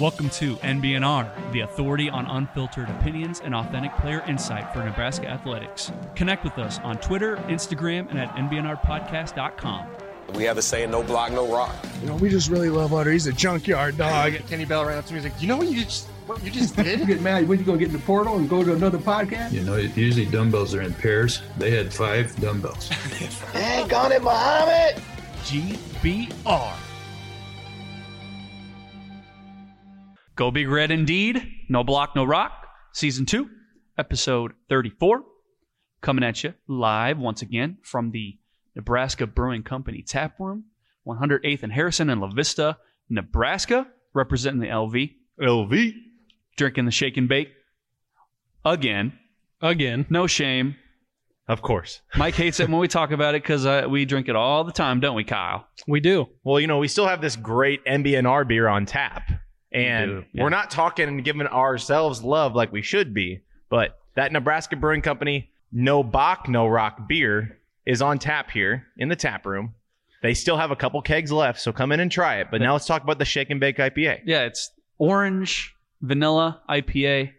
Welcome to NBNR, the authority on unfiltered opinions and authentic player insight for Nebraska athletics. Connect with us on Twitter, Instagram, and at NBNRpodcast.com. We have a saying, no block, no rock. You know, we just really love Otter. He's a junkyard dog. Kenny Bell ran up to me. He's like, "You know what you just what you just did?" You get mad when you gonna get in the portal and go to another podcast? You know, usually dumbbells are in pairs. They had five dumbbells. Dang on it, Muhammad! GBR. Go Big Red indeed. No Block, No Rock. Season 2, episode 34. Coming at you live once again from the Nebraska Brewing Company tap room, 108th and Harrison in La Vista, Nebraska, representing the LV. LV. Drinking the shake and bake again. Again. No shame. Of course. Mike hates it when we talk about it because uh, we drink it all the time, don't we, Kyle? We do. Well, you know, we still have this great NBNR beer on tap. And yeah. we're not talking and giving ourselves love like we should be. But that Nebraska Brewing Company, no Bach, no rock beer is on tap here in the tap room. They still have a couple kegs left, so come in and try it. But now let's talk about the Shake and Bake IPA. Yeah, it's orange vanilla IPA.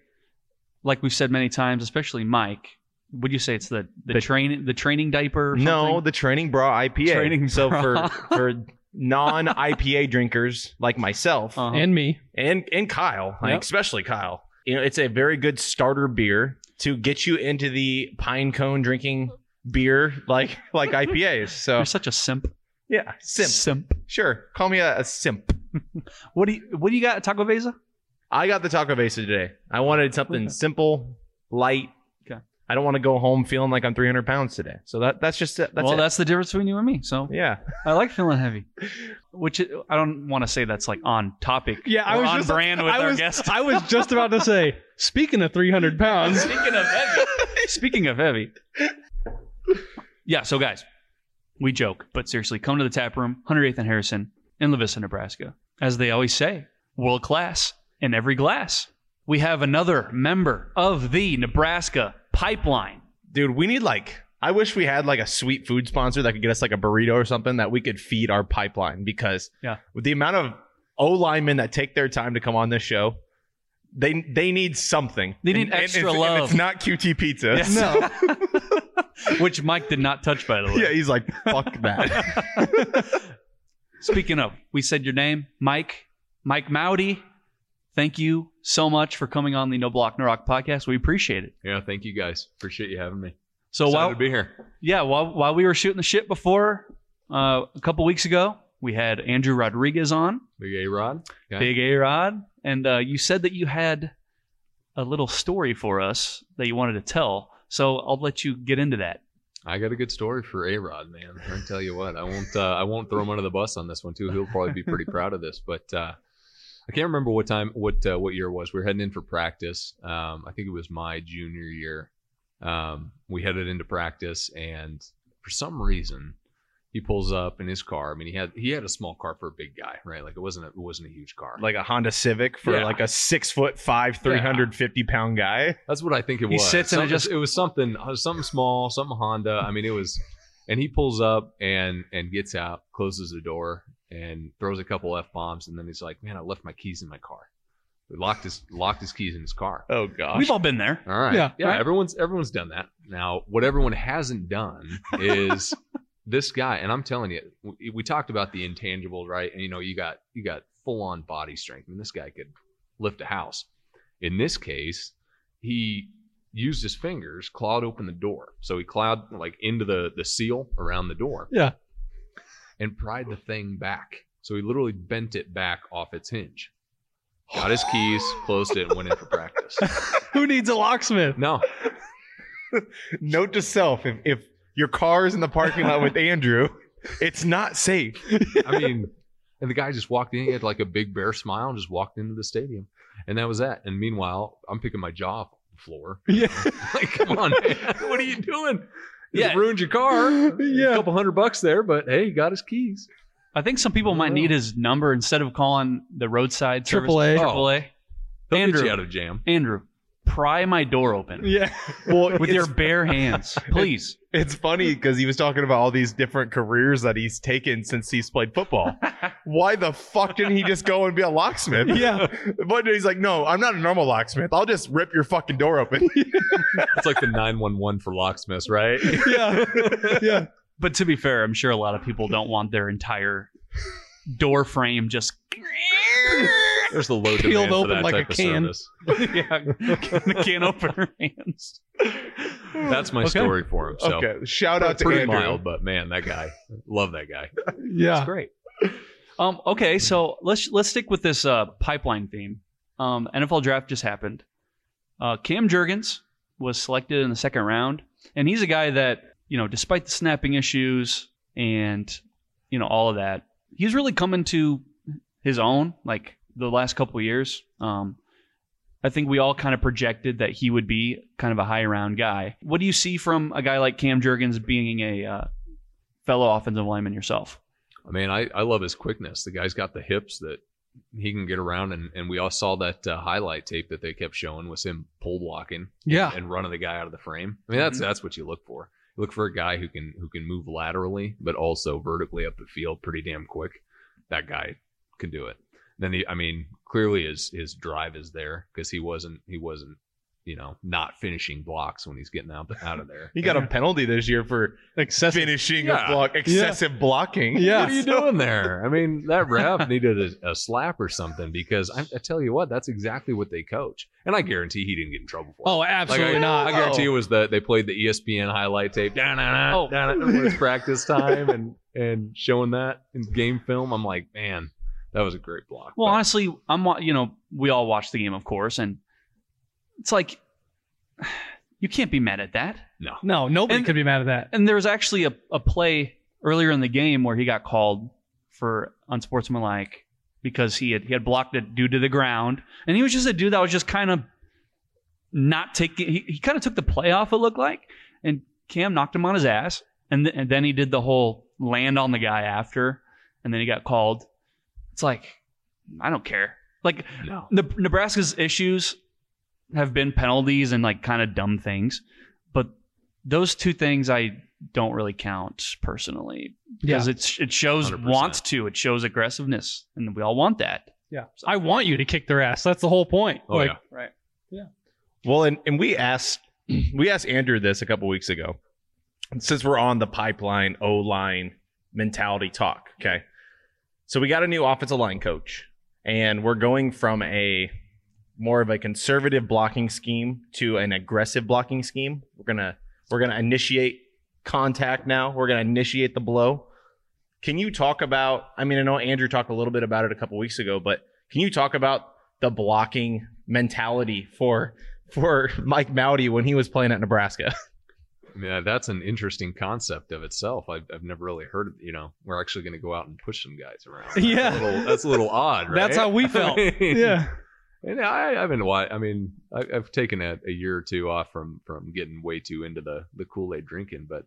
Like we've said many times, especially Mike. Would you say it's the the, The- train the training diaper? No, the Training Bra IPA. Training so Bra. for for non IPA drinkers like myself Uh-huh. And me. and and Kyle, like Yep. especially Kyle, you know, it's a very good starter beer to get you into the pine cone drinking beer like like IPAs. So You're such a simp. yeah, simp. Simp. Sure, call me a, a simp. What do you What do you got, Taco Vesa? I got the taco base today. I wanted something simple, light. I don't want to go home feeling like I'm 300 pounds today. So that that's just it. That's well, it. that's the difference between you and me. So yeah. I like feeling heavy. Which I don't want to say that's like on topic. Yeah, I was on just brand with I our was, guest. I was just about to say, speaking of 300 pounds, Speaking of heavy. Speaking of heavy. Yeah, so guys, we joke, but seriously, come to the tap room, 108th and Harrison in La Vista, Nebraska. As they always say, world class in every glass. We have another member of the Nebraska pipeline. Dude, we need like I wish we had like a sweet food sponsor that could get us like a burrito or something that we could feed our pipeline because Yeah. with the amount of O linemen that take their time to come on this show, they they need something. They need And- and extra it's- and love. it's not QT pizza. Yes. No. Which Mike did not touch, by the way. yeah, he's like, fuck that. Speaking of, we said your name, Mike, Mike Moudy. Thank you so much for coming on the No Block No Rock podcast. We appreciate it. Yeah, thank you guys. Appreciate you having me. So Excited while to be here. yeah, while while we were shooting the shit before uh, a couple weeks ago, we had Andrew Rodriguez on, Big A Rod. Big A Rod, and uh, you said that you had a little story for us that you wanted to tell. So I'll let you get into that. I got a good story for A Rod, man. I tell you what. I won't. Uh, I won't throw him under the bus on this one too. He'll probably be pretty proud of this. But uh, I can't remember what time, what uh, what year it was. We were heading in for practice. Um, I think it was my junior year. Um, we headed into practice, and for some reason, he pulls up in his car. I mean, he had he had a small car for a big guy, right? Like it wasn't a, it wasn't a huge car. like a Honda Civic for Yeah. like a six foot five, three hundred fifty pound guy. That's what I think it He was. He sits and it just- it was something something small, something Honda. I mean, it was, and he pulls up and and gets out, closes the door, and throws a couple f bombs, and then he's like, "Man, I left my keys in my car." He locked his locked his keys in his car. Oh gosh. We've all been there. All right, Yeah, yeah, right. everyone's everyone's done that. Now, what everyone hasn't done is this guy, and I'm telling you, we, we talked about the intangible, right? And you know, you got you got full on body strength. I mean, this guy could lift a house. In this case, he used his fingers, clawed open the door. So he clawed like into the the seal around the door. Yeah. And pried the thing back. So he literally bent it back off its hinge. Got his keys, closed it, and went in for practice. who needs a locksmith? No, Note to self: if if your car is in the parking lot with Andrew, it's not safe. I mean, And the guy just walked in. He had like a big bear smile and just walked into the stadium. And that was that. And meanwhile, I'm picking my jaw off the floor. Yeah. like, come on, man. What are you doing? You Yeah. ruined your car. yeah. A couple hundred bucks there, but hey, he got his keys. I think some people might need his number instead of calling the roadside service. AAA. AAA. Oh. They'll Andrew. get you out of jam. Andrew, pry my door open Yeah. Well, with it's, your bare hands, please. it's funny because he was talking about all these different careers that he's taken since he's played football. Why the fuck didn't he just go and be a locksmith? Yeah. But he's like, no, I'm not a normal locksmith. I'll just rip your fucking door open. It's like the 911 for locksmiths, right? Yeah. Yeah. But to be fair, I'm sure a lot of people don't want their entire door frame just There's the low Peeled demand for open that like a type of can. service. yeah, can't open hands. That's my Okay. story for him. So okay. Shout out to pretty Andrew. mild, but man, that guy, love that guy. Yeah. That's great. Um, okay, so let's let's stick with this uh, pipeline theme. Um, NFL draft just happened. Uh, Cam Jurgens was selected in the second round, and he's a guy that you know, despite the snapping issues and you know all of that, he's really coming to his own. Like the last couple of years, um, I think we all kind of projected that he would be kind of a high round guy. What do you see from a guy like Cam Jurgens being a uh, fellow offensive lineman yourself? I mean, I, I love his quickness. The guy's got the hips that he can get around, and, and we all saw that uh, highlight tape that they kept showing was him pull blocking Yeah. and running the guy out of the frame. I mean, that's that's what you look for. You look for a guy who can who can move laterally, but also vertically up the field pretty damn quick. That guy can do it. Then he, I mean, clearly his his drive is there because he wasn't he wasn't you know not finishing blocks when he's getting out out of there. He got a penalty this year for Excessive. finishing Yeah. a block, excessive blocking. Yeah. What are you doing there? I mean, that ref needed a, a slap or something because I, I tell you what, that's exactly what they coach, and I guarantee he didn't get in trouble for it. Oh, Like, absolutely I, not. I guarantee oh. it was the they played the ESPN highlight tape down Oh. down when it's practice time and and showing that in game film. I'm like, man, that was a great block. Well, But- honestly, I'm you know we all watched the game, of course, and it's like you can't be mad at that. no, No, nobody And- could be mad at that. And there was actually a, a play earlier in the game where he got called for unsportsmanlike because he had he had blocked a dude to the ground, and he was just a dude that was just kind of not taking. He, he kind of took the play off. It looked like, and Cam knocked him on his ass, and th- and then he did the whole land on the guy after, and then he got called. It's like I don't care. Like no. the Nebraska's issues have been penalties and like kind of dumb things, but those two things I don't really count personally because it's it shows 100%. wants to, it shows aggressiveness, and we all want that. Yeah. I want you to kick their ass. That's the whole point. Oh like, yeah, Right. Yeah. Well, and, and we asked we asked Andrew this a couple weeks ago. Since we're on the pipeline O line mentality talk, okay. So we got a new offensive line coach, and we're going from a more of a conservative blocking scheme to an aggressive blocking scheme. We're gonna we're gonna initiate contact now. We're gonna initiate the blow. Can you talk about? I mean, I know Andrew talked a little bit about it a couple weeks ago, but can you talk about the blocking mentality for for Mike Moudy when he was playing at Nebraska? I mean, uh, that's an interesting concept of itself. I've, I've never really heard. Of, you know, we're actually going to go out and push some guys around. That's Yeah. a little, that's a little odd, right? That's how we felt. I mean, yeah. And I, I've been why I mean I, I've taken a, a year or two off from from getting way too into the the Kool Aid drinking, but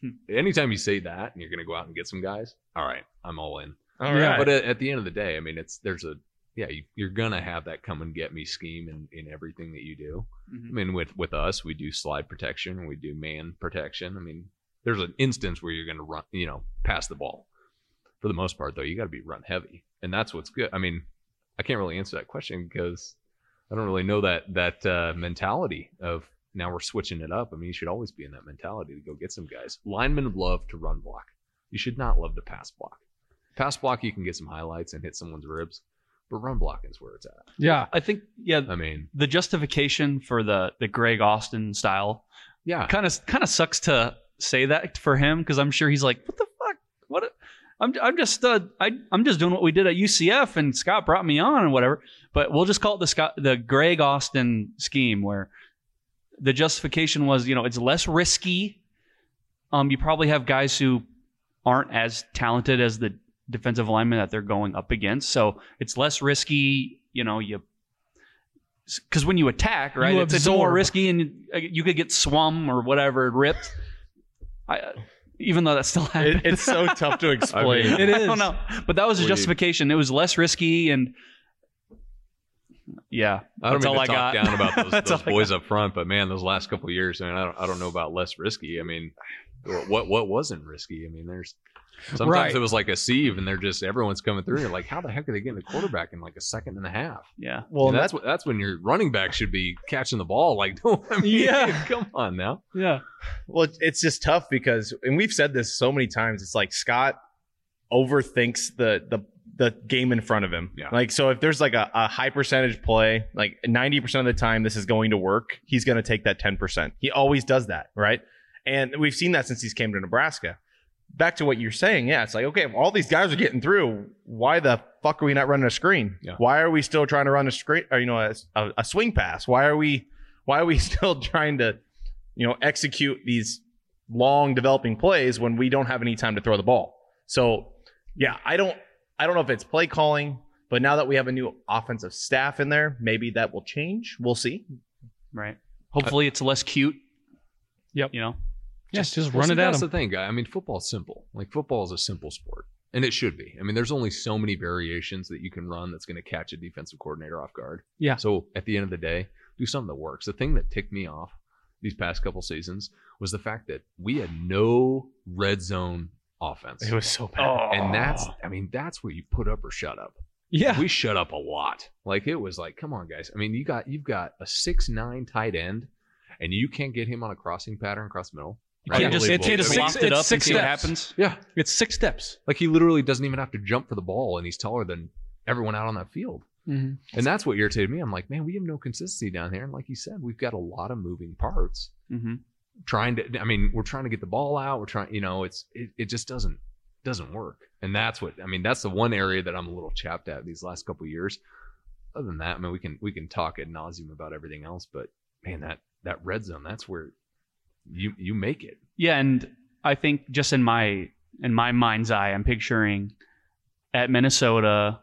Hmm. anytime you say that and you're going to go out and get some guys, all right, I'm all in. All Yeah. But at, at the end of the day, I mean, it's there's a yeah, you, you're gonna have that come and get me scheme in, in everything that you do. I mean, with with us, we do slide protection, we do man protection. I mean, there's an instance where you're gonna run, you know, pass the ball. For the most part, though, you got to be run heavy, and that's what's good. I mean, I can't really answer that question because I don't really know that that uh, mentality of now we're switching it up. I mean, you should always be in that mentality to go get some guys. Linemen love to run block. You should not love to pass block. Pass block, you can get some highlights and hit someone's ribs, but run blocking is where it's at. Yeah. I think yeah, I mean, the justification for the the Greg Austin style yeah, kind of kind of sucks to say that for him because I'm sure he's like, what the fuck, what? a- I'm I'm just uh, I I'm just doing what we did at UCF and Scott brought me on and whatever. But we'll just call it the Scott the Greg Austin scheme where the justification was you know it's less risky. Um, you probably have guys who aren't as talented as the defensive linemen that they're going up against. So it's less risky. You know, you because when you attack, right, You it's, it's more risky, and you, you could get swum or whatever ripped. I, uh, even though that still happened, It, it's so tough to explain. I mean- It I don't know, but that was a justification. It was less risky, and yeah, I don't that's mean all to I talk got. down about those, those boys up front, but man, those last couple of years, I mean, I don't, I don't know about less risky. I mean, what what wasn't risky? I mean, there's sometimes Right. it was like a sieve, and they're just everyone's coming through. You're like, how the heck are they getting the quarterback in like a second and a half? Yeah, Well, And that's what that's when your running back should be catching the ball. Like, don't I mean, Yeah. come on now. Yeah. Well, it's- it's just tough because, and we've said this so many times. It's like Scott overthinks the the the game in front of him. Yeah. Like, so if there's like a, a high percentage play, like ninety percent of the time this is going to work, he's going to take that ten percent. He always does that, right? And we've seen that since he's came to Nebraska. Back to what you're saying, yeah, it's like okay, if all these guys are getting through. Why the fuck are we not running a screen? Yeah. Why are we still trying to run a screen? Or you know, a, a, a swing pass? Why are we? Why are we still trying to, you know, execute these long developing plays when we don't have any time to throw the ball? So, yeah, I don't, I don't know if it's play calling, but now that we have a new offensive staff in there, maybe that will change. We'll see. right. Hopefully, it's less cute. Yep. You know, Yeah, just, Well, run see, it at That's them. the thing, guy. I mean, football's simple. Like football is a simple sport, and it should be. I mean, there's only so many variations that you can run that's going to catch a defensive coordinator off guard. Yeah. So at the end of the day, do something that works. The thing that ticked me off these past couple seasons was the fact that we had no red zone offense. It was so bad. Oh. and that's, I mean, that's where you put up or shut up. Yeah. We shut up a lot. Like it was like, come on, guys. I mean, you got you've got a six nine tight end, and you can't get him on a crossing pattern across the middle. You can't just, It's- you can't just it's loft six- it up it's and six see what happens. Yeah, It's six steps. like he literally doesn't even have to jump for the ball, and he's taller than everyone out on that field. Mm-hmm. And that's what irritated me. I'm like, man, we have no consistency down here. And like you said, we've got a lot of moving parts. hmm Trying to, I mean, we're trying to get the ball out. We're trying, you know, it's it, it just doesn't doesn't work. And that's what I mean. That's the one area that I'm a little chapped at these last couple of years. Other than that, I mean, we can we can talk ad nauseum about everything else, but man, that that red zone, that's where you you make it. Yeah, and I think just in my in my mind's eye, I'm picturing at Minnesota,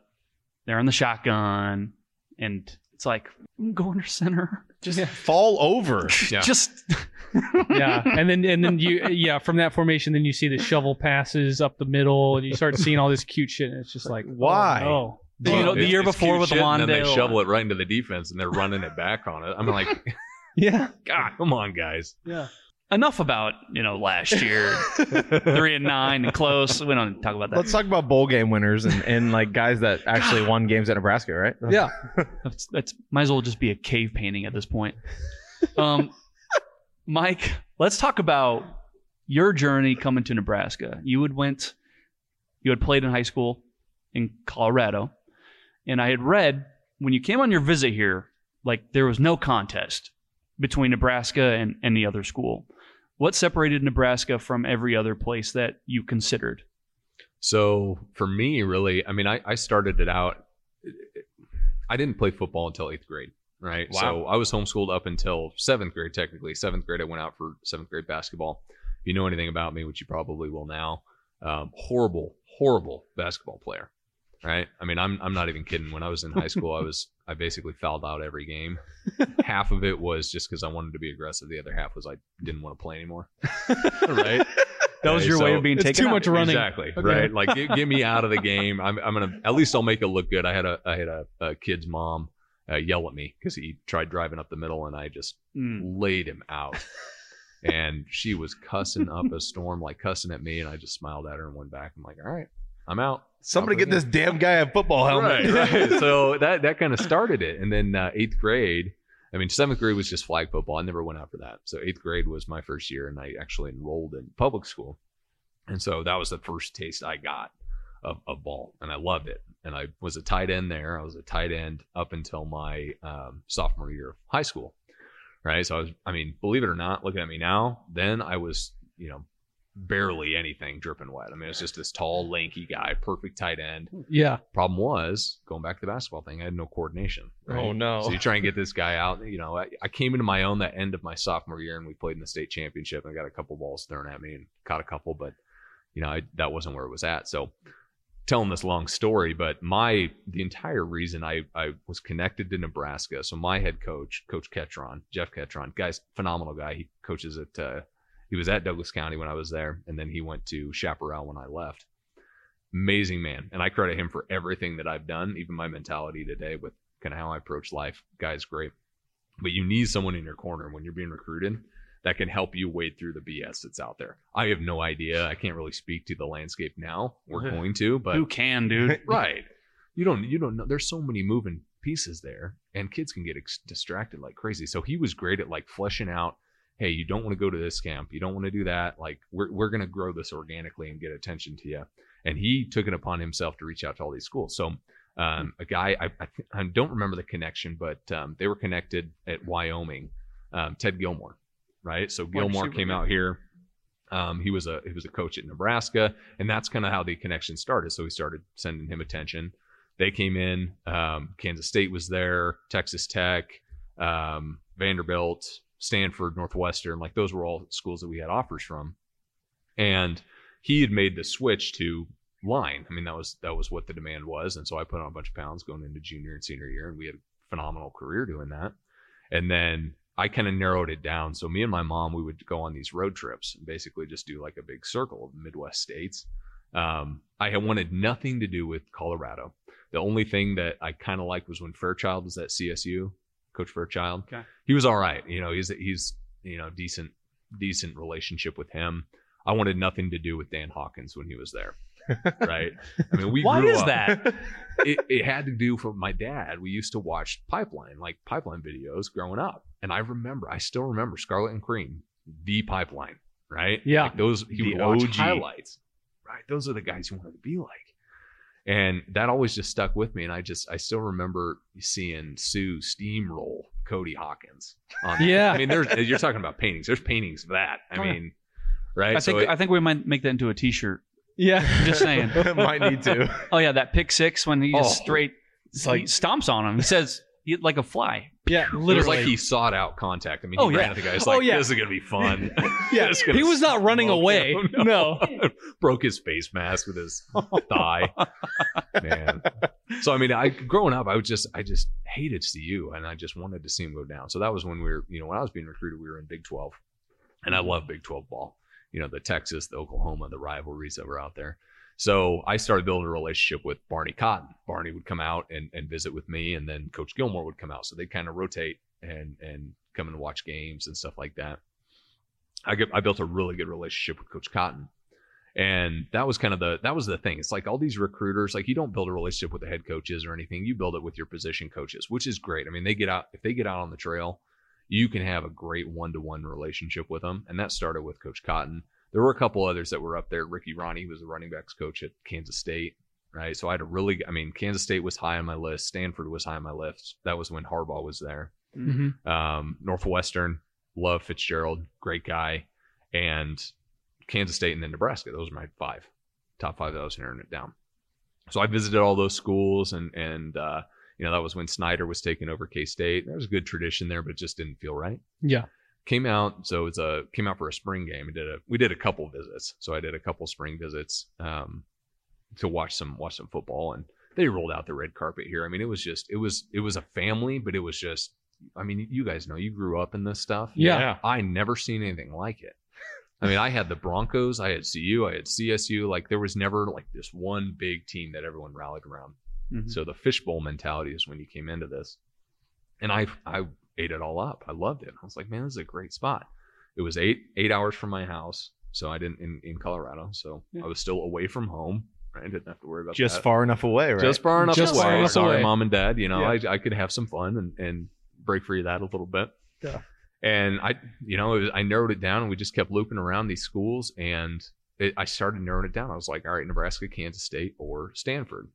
they're on the shotgun, and it's like go under center. Just fall over. Yeah. Just yeah, and then and then you yeah from that formation, then you see the shovel passes up the middle, and you start seeing all this cute shit, and it's just like oh, Why? Oh, You know, the year before cute with shit, and then they shovel it right into the defense, and they're running it back on it. I'm like, yeah, God, come on, guys. yeah. Enough about you know last year, three and nine and close. We don't talk about that. Let's talk about bowl game winners and, and like guys that actually won games at Nebraska, right? Yeah. That's, that's might as well just be a cave painting at this point. Um, Mike, let's talk about your journey coming to Nebraska. You had went, you had played in high school in Colorado, and I had read when you came on your visit here, like there was no contest between Nebraska and any other school. What separated Nebraska from every other place that you considered? So for me, really, I mean, I, I started it out. I didn't play football until eighth grade, right? Wow. So I was homeschooled up until seventh grade, technically. Seventh grade, I went out for seventh grade basketball. If you know anything about me, which you probably will now, um, horrible, horrible basketball player, right? I mean, I'm I'm not even kidding. When I was in high school, I was I basically fouled out every game. half of it was just because I wanted to be aggressive. The other half was I didn't want to play anymore, right? That was Okay, your way of being It's taken too out. much running. Exactly. Okay. Right. Like get, get me out of the game. I'm, I'm gonna at least I'll make it look good. I had a I had a, a kid's mom uh, yell at me because he tried driving up the middle and I just Mm. laid him out. and she was cussing up a storm, like cussing at me, and I just smiled at her and went back. I'm like, all right, I'm out. Somebody get this damn guy a football helmet. Right, right. So that that kind of started it, and then uh, eighth grade. I mean, seventh grade was just flag football. I never went after that. So eighth grade was my first year, and I actually enrolled in public school, and so that was the first taste I got of, of ball, and I loved it. And I was a tight end there. I was a tight end up until my um, sophomore year of high school, right? So I was, I mean, believe it or not, looking at me now, then I was, you know, barely anything dripping wet. I mean, it's just this tall, lanky guy, perfect tight end. Yeah. Problem was going back to the basketball thing. I had no coordination. right? Oh no. So you try and get this guy out. You know, I, I came into my own that end of my sophomore year, and we played in the state championship. And I got a couple balls thrown at me and caught a couple, but you know, I, that wasn't where it was at. So telling this long story, but my the entire reason I I was connected to Nebraska. So my head coach, Coach Ketron, Jeff Ketron, guy's phenomenal guy. He coaches at uh, he was at Douglas County when I was there, and then he went to Chaparral when I left. Amazing man, and I credit him for everything that I've done, even my mentality today with kind of how I approach life. Guy's great, but you need someone in your corner when you're being recruited that can help you wade through the BS that's out there. I have no idea. I can't really speak to the landscape now. We're going to, but Who can, dude? right. You don't you don't know there's so many moving pieces there and kids can get ex- distracted like crazy. So he was great at like fleshing out, hey, you don't want to go to this camp. You don't want to do that. Like we're we're going to grow this organically and get attention to you. And he took it upon himself to reach out to all these schools. So um, a guy I, I, I don't remember the connection, but um, they were connected at Wyoming. Um, Ted Gilmore, right? So Gilmore came out here. Um, he was a he was a coach at Nebraska, and that's kind of how the connection started. So we started sending him attention. They came in. Um, Kansas State was there. Texas Tech, um, Vanderbilt, Stanford, Northwestern. Like those were all schools that we had offers from. And he had made the switch to line. I mean, that was that was what the demand was. And so I put on a bunch of pounds going into junior and senior year, and we had a phenomenal career doing that. And then I kind of narrowed it down. So me and my mom, we would go on these road trips and basically just do like a big circle of Midwest states. Um, I had wanted nothing to do with Colorado. The only thing that I kind of liked was when Fairchild was at CSU, Coach Fairchild. Okay. He was all right. You know, he's he's you know decent decent relationship with him. I wanted nothing to do with Dan Hawkins when he was there. right. I mean, we Why grew is up- that? it, it had to do for my dad. We used to watch Pipeline, like Pipeline videos growing up. And I remember, I still remember Scarlet and Cream, the Pipeline, right? Yeah. Like those, he The would watch OG. highlights, right? Those are the guys you wanted to be like. And that always just stuck with me. And I just, I still remember seeing Suh steamroll Cody Hawkins. On Yeah. I mean, there's, you're talking about paintings. There's paintings of that. I Oh, yeah. mean, right? I think it- I think we might make that into a T-shirt. Yeah. Just saying. Might need to. Oh yeah, that pick six when he just Oh. straight It's like- he stomps on him. He says he, like a fly. Yeah. it was Literally. like he sought out contact. I mean, he Oh, ran yeah. at the guy. It's Oh, like, yeah. this is going to be fun. yeah. He was not running away. him. No. Broke his face mask with his thigh. Man. So I mean, I growing up, I would just I just hated CU and I just wanted to see him go down. So that was when we were, you know, when I was being recruited, we were in Big 12. And I love Big 12 ball. You know, the Texas, the Oklahoma, the rivalries that were out there. So I started building a relationship with Barney Cotton. Barney would come out and, and visit with me, and then Coach Gilmore would come out. So they'd kind of rotate and and come and watch games and stuff like that. I get I built a really good relationship with Coach Cotton. And that was kind of the that was the thing. It's like all these recruiters, like you don't build a relationship with the head coaches or anything. You build it with your position coaches, which is great. I mean, they get out if they get out on the trail, you can have a great one to one relationship with them. And that started with Coach Cotton. There were a couple others that were up there. Ricky Rahne was a running backs coach at Kansas State, right? So I had a really, I mean, Kansas State was high on my list. Stanford was high on my list. That was when Harbaugh was there. hmm Um, Northwestern, love Fitzgerald, great guy, and Kansas State and then Nebraska. Those are my five, top five that I was narrowing it down. So I visited all those schools, and and uh, you know that was when Snyder was taking over K State. There was a good tradition there, but it just didn't feel right. Yeah. Came out, so it's a came out for a spring game. We did a we did a couple visits. So I did a couple spring visits um, to watch some watch some football, and they rolled out the red carpet here. I mean, it was just it was it was a family, but it was just. I mean, you guys know you grew up in this stuff. Yeah. I never seen anything like it. I mean, I had the Broncos, I had CU, I had CSU. Like there was never like this one big team that everyone rallied around. Mhm. So the fishbowl mentality is when you came into this, and I I ate it all up. I loved it. I was like, man, this is a great spot. It was eight eight hours from my house, so I didn't in, in Colorado, so Yeah. I was still away from home. Right? I didn't have to worry about Just that. far enough away, right? just far enough Just away. far enough Sorry, away. mom and dad. You know, Yeah. I I could have some fun and and break free of that a little bit. Yeah. And I, you know, it was, I narrowed it down, and we just kept looping around these schools, and it, I started narrowing it down. I was like, all right, Nebraska, Kansas State, or Stanford.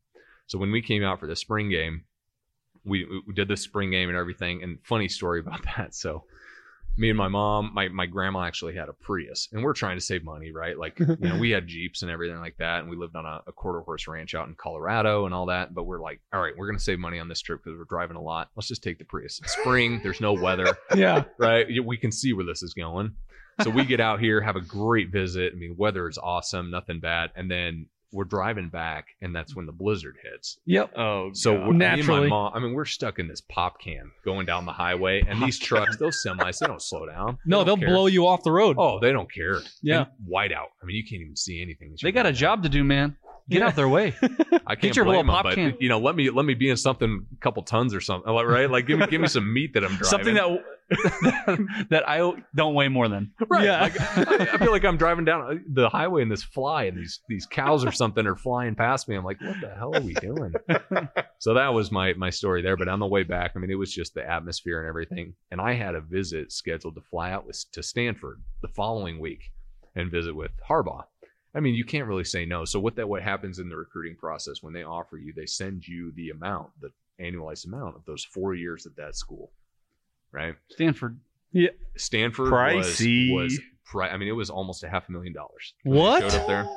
So when we came out for the spring game, we, we did the spring game and everything. And funny story about that. So me and my mom, my, my grandma actually had a Prius and we're trying to save money, right? Like, you know, we had Jeeps and everything like that. And we lived on a, a quarter horse ranch out in Colorado and all that. But we're like, all right, we're going to save money on this trip because we're driving a lot. Let's just take the Prius. It's spring, there's no weather, Yeah. right? We can see where this is going. So we get out here, have a great visit. I mean, weather is awesome, nothing bad. And then we're driving back, and that's when the blizzard hits. Yep. Oh, So God. we're- me and Naturally. my mom. I mean, we're stuck in this pop can going down the highway, and these trucks, those semis, they don't slow down. No, don't they'll care. blow you off the road. Oh, they don't care. Yeah. And whiteout. I mean, you can't even see anything. They got a job to do, man. Get Yeah. out their way. I can't your little pop but can. you know, let me let me be in something, a couple tons or something, right? Like give me give me some meat that I'm driving. Something that that I don't weigh more than. Right. Yeah. Like, I, I feel like I'm driving down the highway and this fly and these these cows or something are flying past me. I'm like, what the hell are we doing? so that was my my story there. But on the way back, I mean, it was just the atmosphere and everything. And I had a visit scheduled to fly out with, to Stanford the following week and visit with Harbaugh. I mean, you can't really say no. So what that what happens in the recruiting process when they offer you, they send you the amount, the annualized amount of those four years at that school, right? Stanford. Yeah. Stanford Pricey. was was pri- I mean, it was almost a half a million dollars. when I What? showed up there?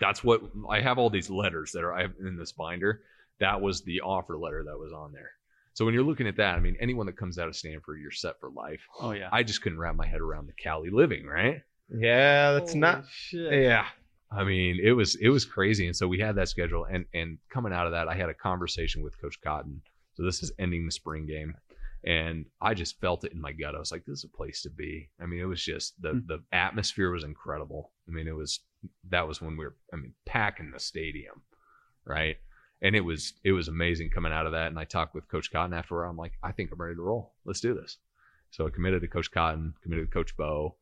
That's what I have. All these letters that are I have in this binder. That was the offer letter that was on there. So when you're looking at that, I mean, anyone that comes out of Stanford, you're set for life. Oh yeah. I just couldn't wrap my head around the Cali living, right? yeah, that's not. Yeah. I mean, it was it was crazy, and so we had that schedule, and and coming out of that, I had a conversation with Coach Cotton. So this is ending the spring game, and I just felt it in my gut. I was like, "This is a place to be." I mean, it was just the Hmm. the atmosphere was incredible. I mean, it was that was when we were, I mean, packing the stadium, right? And it was it was amazing coming out of that. And I talked with Coach Cotton afterward. I'm like, I think I'm ready to roll. Let's do this. So I committed to Coach Cotton, committed to Coach Bo,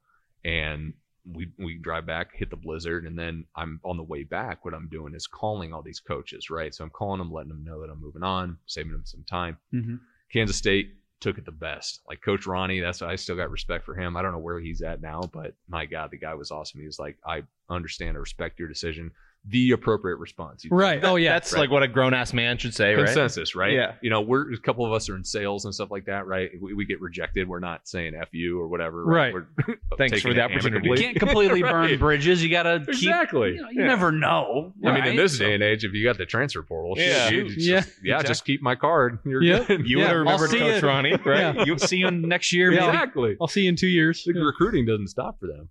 and we we drive back, hit the blizzard, and then I'm on the way back. What I'm doing is calling all these coaches, right? So I'm calling them, letting them know that I'm moving on, saving them some time. hmm Kansas State took it the best. Like Coach Rahne, that's I still got respect for him. I don't know where he's at now, but my God, the guy was awesome. He was like, I understand, respect your decision. The appropriate response. He- Right. Oh yeah. That's Right. like what a grown ass man should say, right? consensus, right? Yeah. You know, we're a couple of us are in sales and stuff like that, right? We, we get rejected. We're not saying "f you" or whatever. Right. We're Thanks for the it opportunity. You can't completely burn bridges. You gotta keep. Exactly. You, know, you Yeah. never know. I mean, in this So- day and age, if you got the transfer portal, Yeah. shoot, it's Yeah. just- yeah, just keep my card. You're Yeah. good. You Yeah, would have I'll remembered see Coach you. Rahne, right? Yeah. You'll see you next year. Yeah. Exactly. I'll see you in two years. The recruiting doesn't stop for them.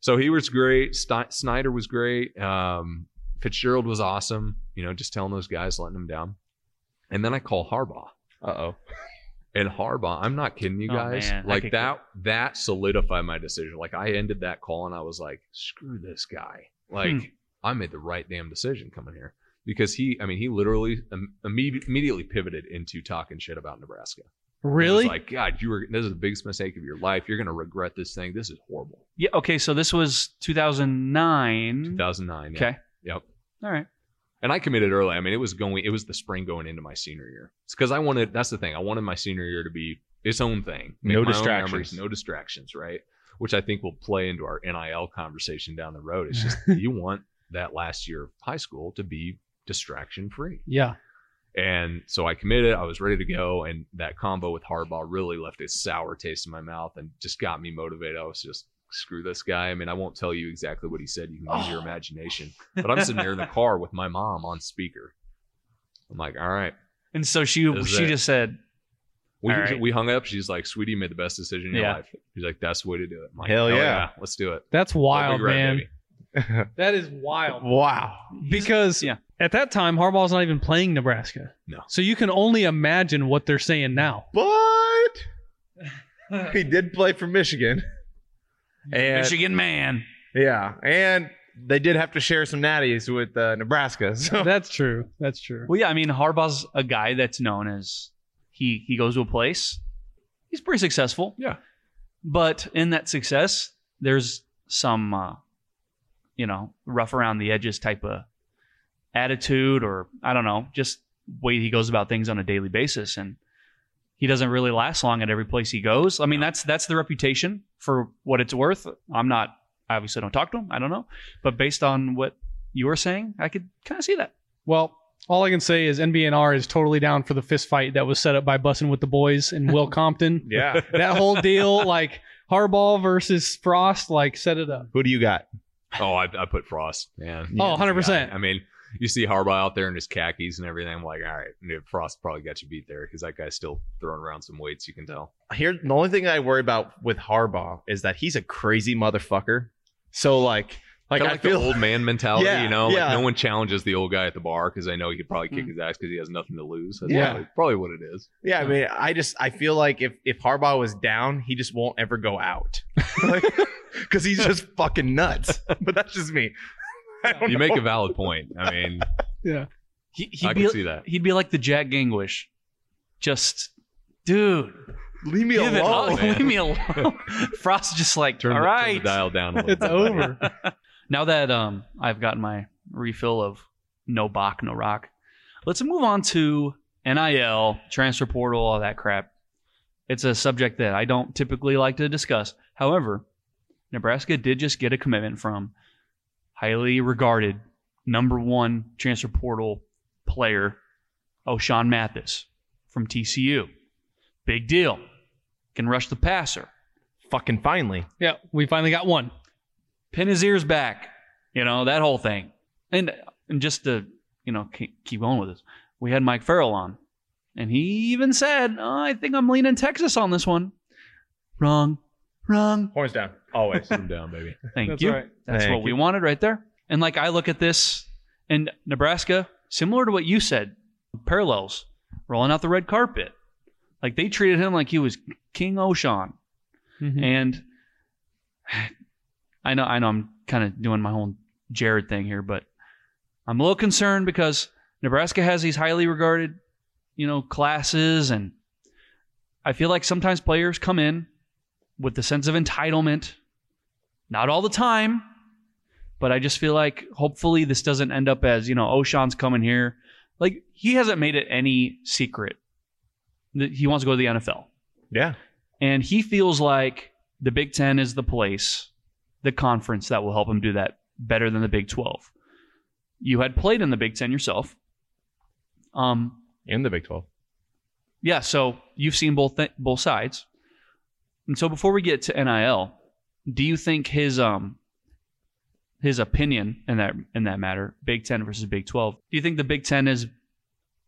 So he was great. Snyder was great. Um, Fitzgerald was awesome. You know, just telling those guys, letting them down. And then I call Harbaugh. Uh oh. And Harbaugh, I'm not kidding you Oh, guys. man, I like could that, that solidified my decision. Like I ended that call and I was like, screw this guy. Like Hmm. I made the right damn decision coming here because he, I mean, he literally imme- immediately pivoted into talking shit about Nebraska. Really? like, God, you were, this is the biggest mistake of your life. You're going to regret this thing. This is horrible. Yeah. Okay. So this was 2009. 2009. Yeah. Okay. Yep. All right. And I committed early. I mean, it was going, it was the spring going into my senior year. It's because I wanted, that's the thing. I wanted my senior year to be its own thing. No distractions. memories, no distractions, right? Which I think will play into our NIL conversation down the road. It's just, you want that last year of high school to be distraction free. yeah. And so I committed. I was ready to go. And that combo with Harbaugh really left a sour taste in my mouth and just got me motivated. I was just, screw this guy. I mean, I won't tell you exactly what he said. You can use your oh. imagination. But I'm sitting there in the car with my mom on speaker. I'm like, all right. And so she she it. just said, We, All right. we hung up. She's like, sweetie, you made the best decision in your Yeah. life. She's like, that's the way to do it. I'm like, Hell yeah. Let's do it. That's wild, me man. baby. That is wild. Wow. Because Yeah. at that time, Harbaugh's not even playing Nebraska. No. So you can only imagine what they're saying now. But he did play for Michigan. And Michigan man. yeah, and they did have to share some natties with uh, Nebraska. So That's true. That's true. Well, yeah. I mean, Harbaugh's a guy that's known as he he goes to a place. He's pretty successful. Yeah. But in that success, there's some, uh, you know, rough around the edges type of attitude, or I don't know, just way he goes about things on a daily basis, and he doesn't really last long at every place he goes. I mean, that's that's the reputation for what it's worth. I'm not I obviously don't talk to him. I don't know, but based on what you were saying, I could kind of see that. Well, all I can say is NBNR is totally down for the fist fight that was set up by Bussin' with the Boys and Will Compton. yeah, that whole deal, like Harbaugh versus Frost, like set it up. who do you got? Oh, I, I put Frost, man. Oh, 100%. Yeah, I mean, you see Harbaugh out there in his khakis and everything. I'm like, all right, Frost probably got you beat there because that guy's still throwing around some weights. You can tell. Here, the only thing I worry about with Harbaugh is that he's a crazy motherfucker. So like Like Kinda I like feel the old man mentality, Yeah, you know. yeah. Like no one challenges the old guy at the bar because they know he could probably kick Mm. his ass because he has nothing to lose. That's Yeah. probably, probably what it is. Yeah, I mean, I just I feel like if if Harbaugh was down, he just won't ever go out, because he's just fucking nuts. But that's just me. I don't You know. make a valid point. I mean, He, he'd I be, can see that. He'd be like the Jack Gangwish. Just, dude, leave me give it alone. up. Leave me alone. Frost just like, Turn, all the, turn the right. dial down a little It's bit. over. now that um I've gotten my refill of no Bach, no rock, let's move on to NIL, transfer portal, all that crap. It's a subject that I don't typically like to discuss. However, Nebraska did just get a commitment from highly regarded number one transfer portal player, Ochaun Mathis from TCU. Big deal. Can rush the passer. Fucking finally. Yeah, we finally got one. pin his ears back, you know, that whole thing. And and just to, you know, keep, keep going with this, we had Mike Farrell on, and he even said, oh, I think I'm leaning Texas on this one. Wrong. Wrong. Horns down. Always. Put him down, baby. Thank That's you. right. That's Thank what we you. wanted right there. And like I look at this, and Nebraska, similar to what you said, parallels, rolling out the red carpet. Like they treated him like he was King Ochaun. Mhm. And I know I know I'm kind of doing my whole Jared thing here, but I'm a little concerned because Nebraska has these highly regarded, you know, classes and I feel like sometimes players come in with the sense of entitlement. Not all the time, but I just feel like hopefully this doesn't end up as, you know, Ochaun's coming here. Like he hasn't made it any secret that he wants to go to the NFL. yeah. And he feels like the Big Ten is the place, the conference that will help him do that better than the Big 12. You had played in the Big Ten yourself. Um, In the Big Twelve. yeah, so you've seen both th- both sides. And so before we get to NIL, do you think his um his opinion in that in that matter, Big 10 versus Big 12, do you think the Big 10 is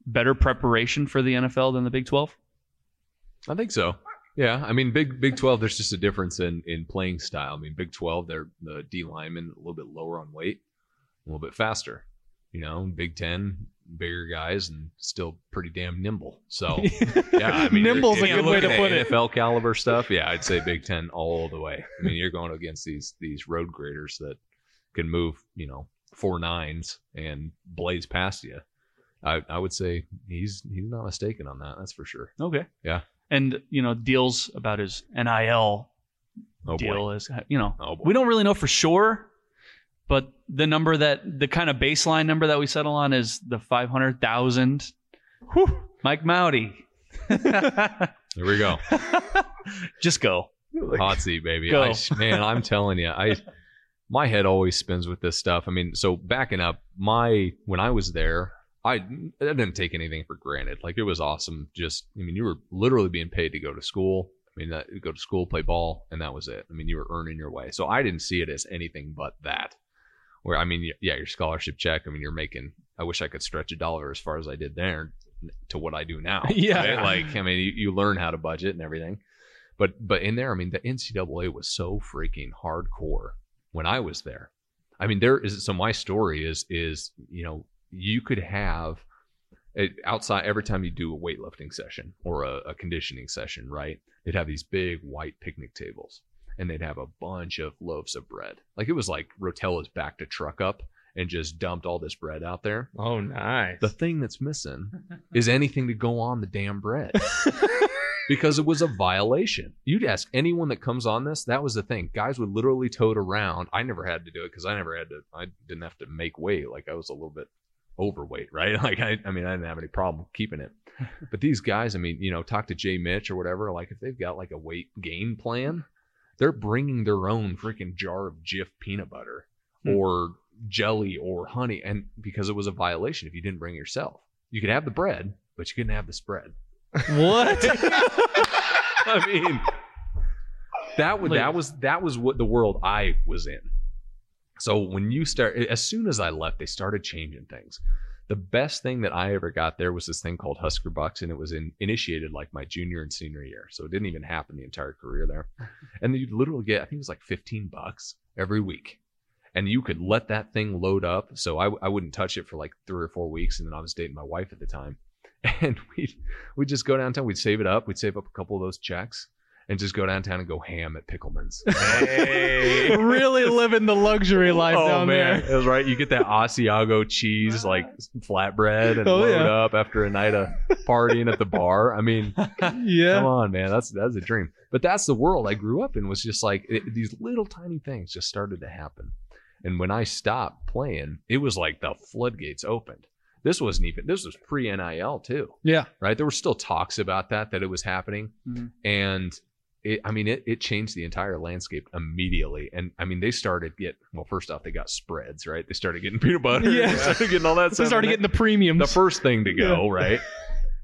better preparation for the NFL than the Big 12? I think so. Yeah, I mean, Big Big Twelve. There's just a difference in in playing style. I mean, Big Twelve, they're the D linemen a little bit lower on weight, a little bit faster. You know, Big Ten, bigger guys and still pretty damn nimble. So yeah, I mean, Nimble's a good way to put it. NFL caliber stuff. Yeah, I'd say Big Ten all the way. I mean, you're going against these these road graders that can move, you know, four nines and blaze past you. I, I would say he's he's not mistaken on that. That's for sure. Okay. Yeah. And you know, deals about his NIL Oh deal boy. is you know Oh we don't really know for sure, but the number that the kind of baseline number that we settle on is the five hundred thousand. Mike Moudy. There we go. Just go. Hot seat, baby. Go. I, man, I'm telling you, I my head always spins with this stuff. I mean, so backing up, my when I was there, I, I didn't take anything for granted. Like it was awesome. Just, I mean, you were literally being paid to go to school. I mean, that, go to school, play ball, and that was it. I mean, you were earning your way. So I didn't see it as anything but that. Where I mean, yeah, your scholarship check. I mean, you're making. I wish I could stretch a dollar as far as I did there to what I do now. Yeah. right? like I mean, you, you learn how to budget and everything. But but in there, I mean, the NCAA was so freaking hardcore when I was there. I mean, there is so my story is is you know you could have it, outside every time you do a weightlifting session or a, a conditioning session, right? They'd have these big white picnic tables, and they'd have a bunch of loaves of bread. Like it was like Rotella's backed a truck up and just dumped all this bread out there. Oh, nice. The thing that's missing is anything to go on the damn bread. because it was a violation. You'd ask anyone that comes on this, that was the thing. Guys would literally tote around. I never had to do it because I never had to, I didn't have to make weight. Like I was a little bit overweight, right? Like I, I mean, I didn't have any problem keeping it. But these guys, I mean, you know, talk to Jay Mitch or whatever. Like if they've got like a weight gain plan, they're bringing their own freaking jar of Jif peanut butter Hmm. or jelly or honey. And because it was a violation if you didn't bring yourself, you could have the bread, but you couldn't have the spread. What? I mean, that was that was that was what the world I was in. So when you start, as soon as I left, they started changing things. The best thing that I ever got there was this thing called Husker Bucks, and it was in, initiated like my junior and senior year, so it didn't even happen the entire career there. And you'd literally get, I think it was like fifteen bucks every week, and you could let that thing load up. So I, I wouldn't touch it for like three or four weeks, and then I was dating my wife at the time, and we'd, we'd just go downtown, we'd save it up, we'd save up a couple of those checks, and just go downtown and go ham at Pickleman's. Hey. really living the luxury life oh down man, there. it was right. You get that Asiago cheese like flatbread and Oh, load yeah. up after a night of partying at the bar. I mean, Yeah. Come on, man. That's that's a dream. But that's the world I grew up in. Was just like it, these little tiny things just started to happen. And when I stopped playing, it was like the floodgates opened. This wasn't even. This was pre NIL too, Yeah. right? There were still talks about that that it was happening, Mhm. and it. I mean, it, it changed the entire landscape immediately. And I mean, they started get well. First off, they got spreads, right? They started getting peanut butter. Yeah. They started getting all that stuff. They started getting the premiums. the first thing to go, right?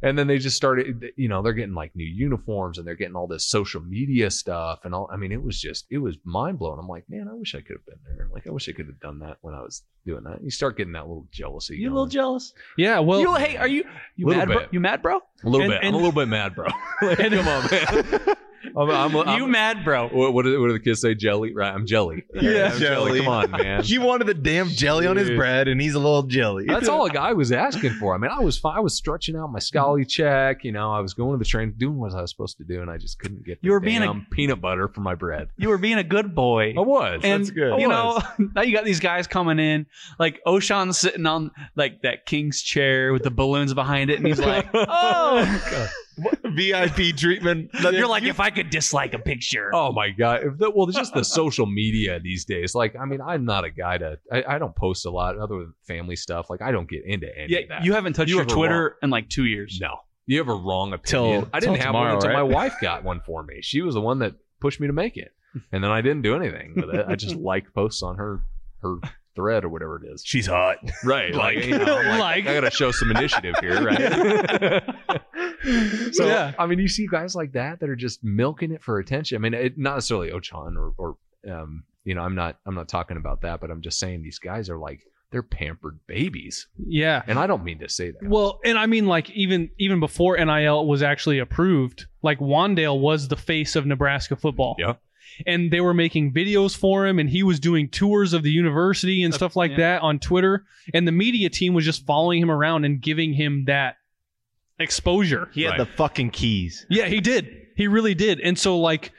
And then they just started, you know, they're getting like new uniforms and they're getting all this social media stuff and all. I mean, it was just, it was mind blowing. I'm like, man, I wish I could have been there. Like, I wish I could have done that when I was doing that. You start getting that little jealousy. You a little jealous? yeah. Well, you hey, are you you Little mad, bro? bit. You mad, bro? a little and- bit. and- I'm a little bit mad, bro. Like, come on, man. I'm, I'm, I'm, you mad, bro? what, what, do, what do the kids say? Jelly? Right. I'm jelly. Yeah, I'm jelly. Come on, man. He wanted the damn jelly on his bread, and he's a little jelly. That's all a guy was asking for. I mean, I was fi- I was stretching out my Scully check. You know, I was going to the train, doing what I was supposed to do, and I just couldn't get the You were being a- peanut butter for my bread. You were being a good boy. I was. and That's good. you know now you got these guys coming in like Ochaun's sitting on like that king's chair with the balloons behind it and he's like oh VIP treatment. you're like if i could dislike a picture Oh my god! If the, well, just the social media these days. Like, I mean, I'm not a guy to. I, I don't post a lot other than family stuff. Like, I don't get into any yeah of that. you haven't touched You your have a twitter in like two years no. You have a wrong Till- opinion. I didn't till have one tomorrow, until my wife got one for me. She was the one that pushed me to make it, and then I didn't do anything with it. I just liked posts on her her thread or whatever it is. She's hot. Right. Like, Like- you know, like, Like. I got to show some initiative here, right? So, Yeah. I mean, you see guys like that that are just milking it for attention. I mean, it, not necessarily Ochaun or, or um, you know, I'm not, I'm not talking about that, but I'm just saying these guys are like, they're pampered babies. yeah. And I don't mean to say that. Well, and I mean, like even even before NIL was actually approved, like Wan'Dale was the face of Nebraska football. Yeah. And they were making videos for him, and he was doing tours of the university and stuff like yeah. that on Twitter. And the media team was just following him around and giving him that exposure. He had Right. the fucking keys. Yeah, he did. He really did. And so, like,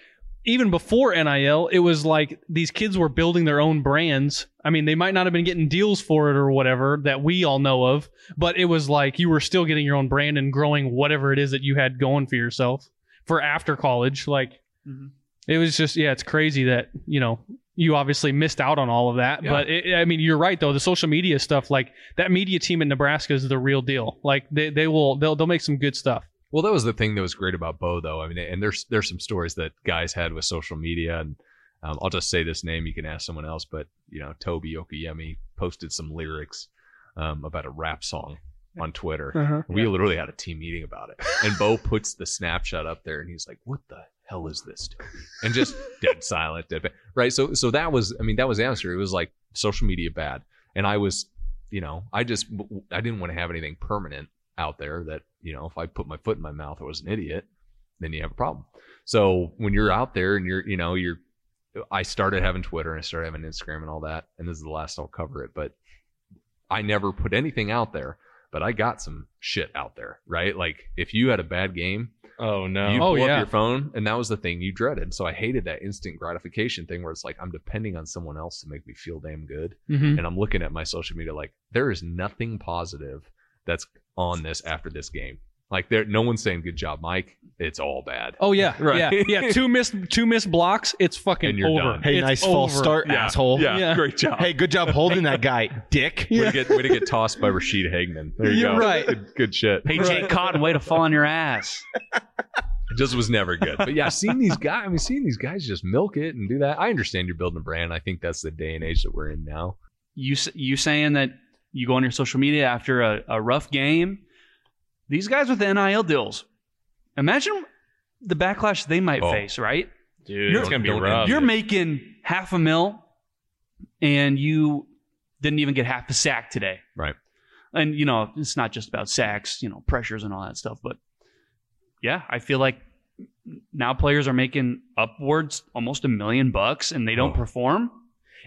even before NIL, it was like these kids were building their own brands. I mean, they might not have been getting deals for it or whatever that we all know of, but it was like you were still getting your own brand and growing whatever it is that you had going for yourself for after college. Like, Mhm. it was just, yeah, it's crazy that, you know, you obviously missed out on all of that. Yeah. But it, I mean, you're right though. The social media stuff, like that media team in Nebraska is the real deal. Like they, they will, they'll, they'll make some good stuff. Well, that was the thing that was great about Bo, though. I mean, and there's there's some stories that guys had with social media, and um, I'll just say this name. You can ask someone else, but you know, Toby Okayemi posted some lyrics um, about a rap song on Twitter. Uh-huh. We literally had a team meeting about it, and Bo puts the snapshot up there, and he's like, "What the hell is this?" Toby? And just dead silent, dead. Right. So so that was, I mean, that was the answer. It was like social media bad, and I was, you know, I just I didn't want to have anything permanent out there that you know if I put my foot in my mouth I was an idiot, then you have a problem. So when you're out there and you're you know you're I started having Twitter and I started having Instagram and all that, and this is the last I'll cover it, but I never put anything out there, but I got some shit out there, right? Like if you had a bad game, Oh no. you Oh, pull yeah. up your phone, and that was the thing you dreaded. So I hated that instant gratification thing where it's like I'm depending on someone else to make me feel damn good Mm-hmm. and I'm looking at my social media like there is nothing positive that's on this after this game. Like there, no one's saying good job, Mike. It's all bad. Oh yeah, Right. yeah, yeah. Two missed, two missed blocks. It's fucking And you're over. done. Hey, It's nice false start, Yeah. asshole. Yeah, Yeah. great job. Hey, good job holding that guy, dick. way to get way to get tossed by Ra'Shede Hageman. There you You're go. right. Good, good shit. hey jake cotton way to fall on your ass It just was never good. But yeah, seeing these guys, I mean, seeing these guys just milk it and do that. I understand you're building a brand. I think that's the day and age that we're in now. you you saying that you go on your social media after a, a rough game these guys with the nil deals imagine the backlash they might Oh. face right Dude, You're- it's gonna be rough. you're making half a mil and you didn't even get half the sack today Right. and you know it's not just about sacks you know pressures and all that stuff but yeah i feel like now players are making upwards almost a million bucks and they don't Oh. perform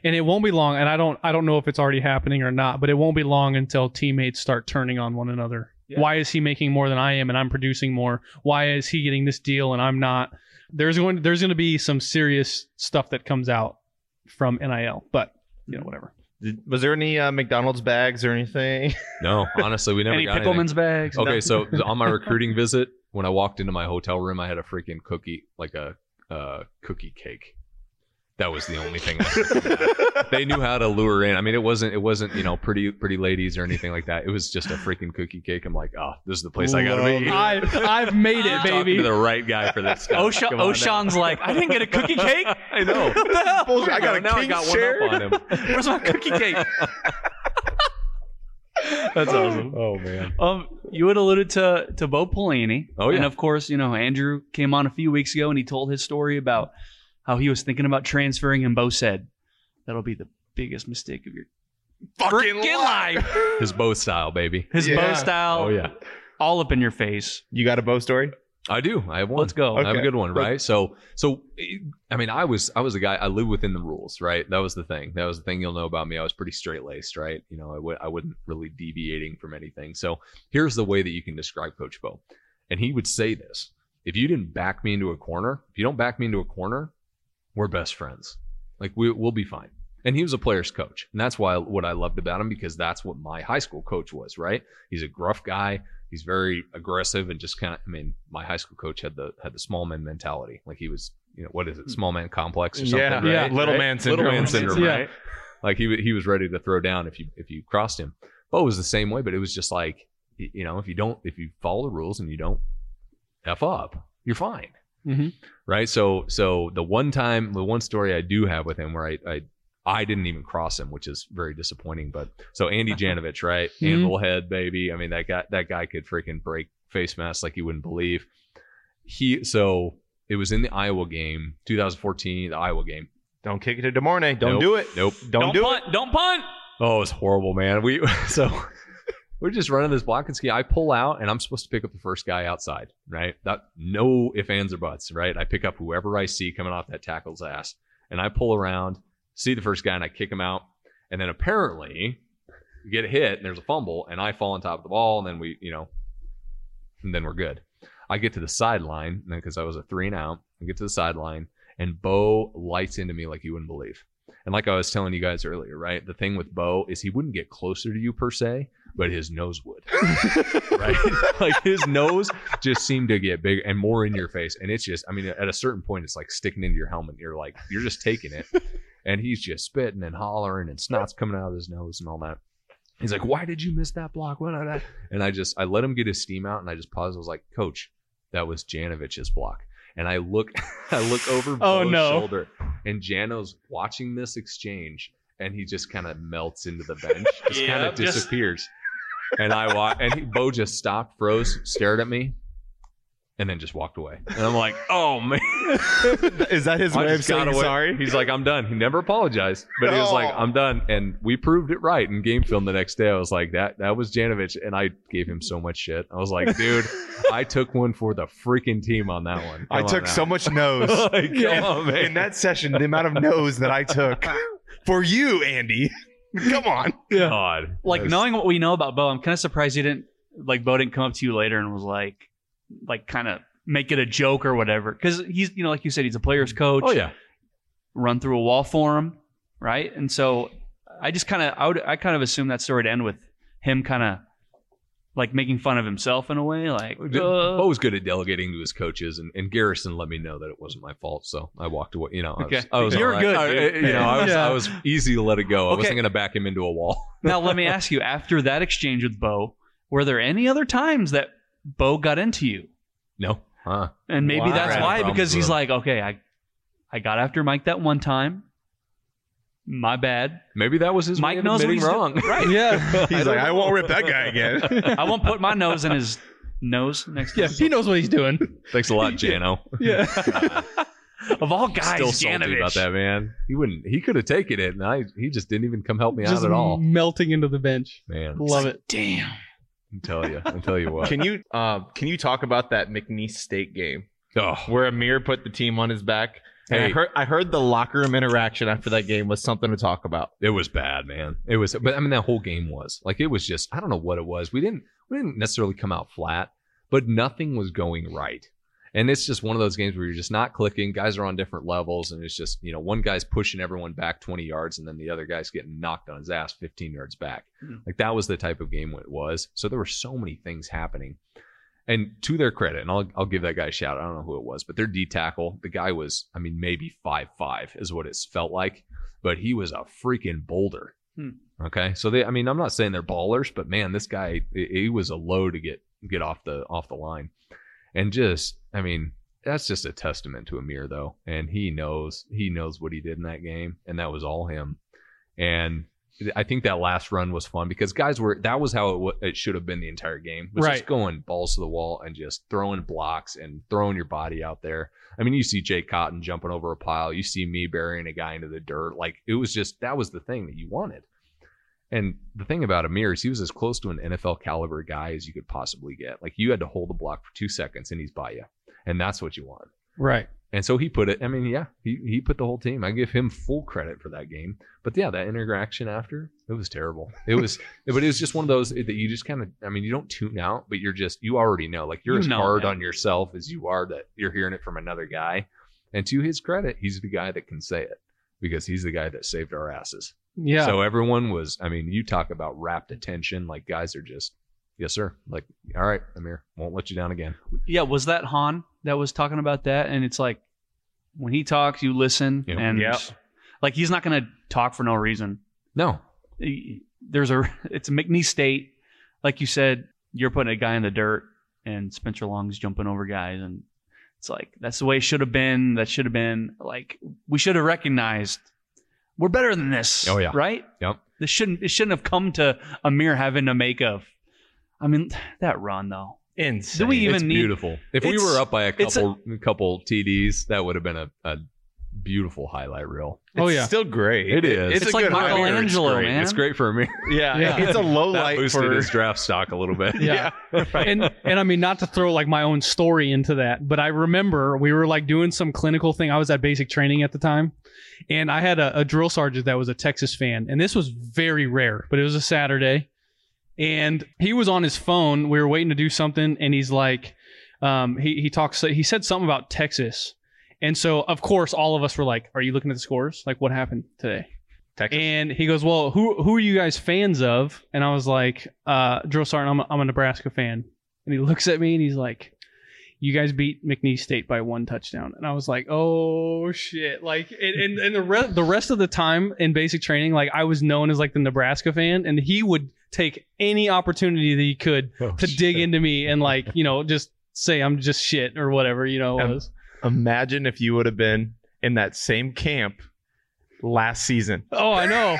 and it won't be long. And I don't I don't know if it's already happening or not, but it won't be long until teammates start turning on one another. Yeah. Why is he making more than I am, and I'm producing more? Why is he getting this deal and I'm not? There's going there's going to be some serious stuff that comes out from NIL, but you know whatever. Did, was there any uh, McDonald's bags or anything? No, honestly, we never Any got anything. Pickleman's bags? Okay, so on my recruiting visit, when I walked into my hotel room, I had a freaking cookie, like a uh, cookie cake. That was the only thing. they knew how to lure in. I mean, it wasn't it wasn't you know pretty pretty ladies or anything like that. It was just a freaking cookie cake. I'm like, oh, this is the place I gotta be. I I've made it, Talking baby. to the right guy for this. Stuff. Osha- Come now. Ochaun's like, I didn't get a cookie cake. I know. What the hell? Bullshit. I got a now I king got share. one up on him. Where's my cookie cake? That's awesome. Oh man. Um, you had alluded to to Bo Pelini. Oh, yeah. And of course, you know Andrew came on a few weeks ago and he told his story about how he was thinking about transferring, and Bo said that'll be the biggest mistake of your Fucking freaking life. His Bo style, baby. His Yeah. Bo style, Oh yeah. all up in your face. You got a bow story? I do. I have one. Let's go. I have a Okay. good one, right? So, so I mean, I was I was a guy. I lived within the rules, right? That was the thing. That was the thing you'll know about me. I was pretty straight laced, right? You know, I would I wasn't really deviating from anything. So here's the way that you can describe Coach Bo, and he would say this: If you didn't back me into a corner, if you don't back me into a corner, we're best friends. Like we we'll be fine. And he was a player's coach, and that's why what I loved about him because that's what my high school coach was, right? He's a gruff guy he's very aggressive and just kind of i mean my high school coach had the had the small man mentality like he was you know what is it mm. small man complex or something Yeah. right? Yeah. Little Right? man little syndrome. man syndrome Yeah. right like he he was ready to throw down if you if you crossed him bo was the same way but it was just like you know if you don't if you follow the rules and you don't f up you're fine Mhm. right so so the one time the one story i do have with him where i i I didn't even cross him, which is very disappointing. But so Andy Janovich, right? Mhm. Anvil head, baby. I mean, that guy that guy could freaking break face masks like you wouldn't believe. He so it was in the Iowa game, 2014, the Iowa game. Don't kick it to DeMornay. Don't Nope. do it. Nope. Don't, do punt. Don't punt. Oh, it was horrible, man. We so we're just running this block and ski. I pull out and I'm supposed to pick up the first guy outside, right? That no ifs, ands, or buts, right? I pick up whoever I see coming off that tackle's ass. And I pull around, see the first guy, and I kick him out. And then apparently get hit and there's a fumble, and I fall on top of the ball, and then we, you know, and then we're good. I get to the sideline because I was a three and out. I get to the sideline, and Bo lights into me like you wouldn't believe. And like I was telling you guys earlier, right? The thing with Bo is he wouldn't get closer to you per se, but his nose would. right? like his nose just seemed to get bigger and more in your face. And it's just, I mean, at a certain point, it's like sticking into your helmet. You're like, you're just taking it. And he's just spitting and hollering and snot's coming out of his nose and all that. He's like, why did you miss that block? What that? And I just, I let him get his steam out and I just paused. I was like, coach, that was Janovich's block. And I look, I look over Oh, Bo's no. shoulder, and Jano's watching this exchange, and he just kind of melts into the bench, just kind Yeah, of just- disappears. And I wa- and he, Bo just stopped, froze, stared at me, and then just walked away. And I'm like, oh man, Is that his I way of just got saying away. sorry? He's like, I'm done. He never apologized, but he was like, oh. I'm done. And we proved it right in game film the next day. I was like, that that was Janovich, and I gave him so much shit. I was like, dude, I took one for the freaking team on that one. I Come on took now. so much nose. Like, come on, man. In that session, the amount of nose that I took for you, Andy. Come on. God, Like That's- knowing what we know about Bo, I'm kind of surprised you didn't like Bo didn't come up to you later and was like, like kind of make it a joke or whatever. Because he's you know like you said he's a player's mm. coach. Oh yeah, run through a wall for him, right? And so I just kind of I would I kind of assume that story to end with him kind of like making fun of himself in a way, like uh, Bo was good at delegating to his coaches, and, and Garrison let me know that it wasn't my fault, so I walked away. You know, I was, Okay. I was You're all good, I- you know, I was, Yeah. I was easy to let it go. I Okay. wasn't going to back him into a wall. now let me ask you: after that exchange with Bo, were there any other times that Bo got into you? No, huh? And maybe Wow. that's why because he's like, okay, I I got after Mike that one time. My bad. Maybe that was his Mike way knows what he's wrong. doing. Right. Yeah. He's like, I won't rip that guy again. I won't put my nose in his nose next Yeah. He knows what he's doing. Thanks a lot, Jano. Yeah. Of all guys, Still salty Janovich. about that, man. He wouldn't. He could have taken it, and I. He just didn't even come help me Just out at all. melting into the bench. Man, Love it. Damn. I tell you, I tell you what. Can you uh, can you talk about that McNeese State game oh, where Ameer put the team on his back? And I Hey. heard I heard the locker room interaction after that game was something to talk about. It was bad, man. It was, but I mean, that whole game was like it was just I don't know what it was. We didn't we didn't necessarily come out flat, but nothing was going right. And it's just one of those games where you're just not clicking. Guys are on different levels, and it's just you know one guy's pushing everyone back 20 yards, and then the other guy's getting knocked on his ass 15 yards back. Mm. Like that was the type of game it was. So there were so many things happening. And to their credit, and I'll I'll give that guy a shout. I don't know who it was, but their D tackle, the guy was, I mean, maybe five five is what it's felt like, but he was a freaking boulder. Hmm. Okay, so they, I mean, I'm not saying they're ballers, but man, this guy, he he was a low to get get off the off the line, and just, I mean, that's just a testament to Ameer though, and he knows he knows what he did in that game, and that was all him, and. I think that last run was fun because guys were that was how it, w- it should have been the entire game. Was Right. just going balls to the wall and just throwing blocks and throwing your body out there. I mean, you see Jake Cotton jumping over a pile. You see me burying a guy into the dirt. Like it was just that was the thing that you wanted. And the thing about Ameer is he was as close to an NFL caliber guy as you could possibly get. Like you had to hold the block for two seconds and he's by you, and that's what you want. Right. And so he put it. I mean, yeah, he he put the whole team. I give him full credit for that game. But yeah, that interaction after it was terrible. It was, but it was just one of those that you just kind of. I mean, you don't tune out, but you're just you already know. Like you're You as know, hard man. on yourself as you are that you're hearing it from another guy. And to his credit, he's the guy that can say it because he's the guy that saved our asses. Yeah. So everyone was. I mean, you talk about rapt attention. Like guys are just. Yes, sir. Like, all right, Ameer, won't let you down again. Yeah, was that Han that was talking about that? And it's like when he talks, you listen, Yep. and Yep. like he's not going to talk for no reason. No, There's a it's a McNeese State, like you said. You're putting a guy in the dirt, and Spencer Long's jumping over guys, and it's like that's the way it should have been. That should have been like we should have recognized we're better than this. Oh, yeah. right. Yep. This shouldn't it shouldn't have come to Ameer having to make a. I mean that run though. Insane. Do we even it's need? beautiful. If we were up by a it's couple a couple TDs, that would have been a, a beautiful highlight reel. Oh, yeah. still great. It is. It's a like. Michelangelo, It's man. It's great for me. Yeah, Yeah. it's a low that light boosted for his draft stock a little bit. Yeah. and and I mean not to throw like my own story into that, but I remember we were like doing some clinical thing. I was at basic training at the time, and I had a, a drill sergeant that was a Texas fan, and this was very rare, but it was a Saturday, and he was on his phone. We were waiting to do something, and he's like, um, he he talks, he said something about Texas, and so of course all of us were like, "Are you looking at the scores? Like what happened today?" Texas. And he goes, "Well, who who are you guys fans of?" And I was like, uh, "Drill sergeant, I'm a, I'm a Nebraska fan." And he looks at me and he's like, "You guys beat McNeese State by one touchdown." And I was like, "Oh shit!" Like, and and, and the rest the rest of the time in basic training, like I was known as like the Nebraska fan, and he would take any opportunity that he could Oh, to dig into me and like you know just say I'm just shit or whatever you know it Um, was. Imagine if you would have been in that same camp last season. Oh, I know.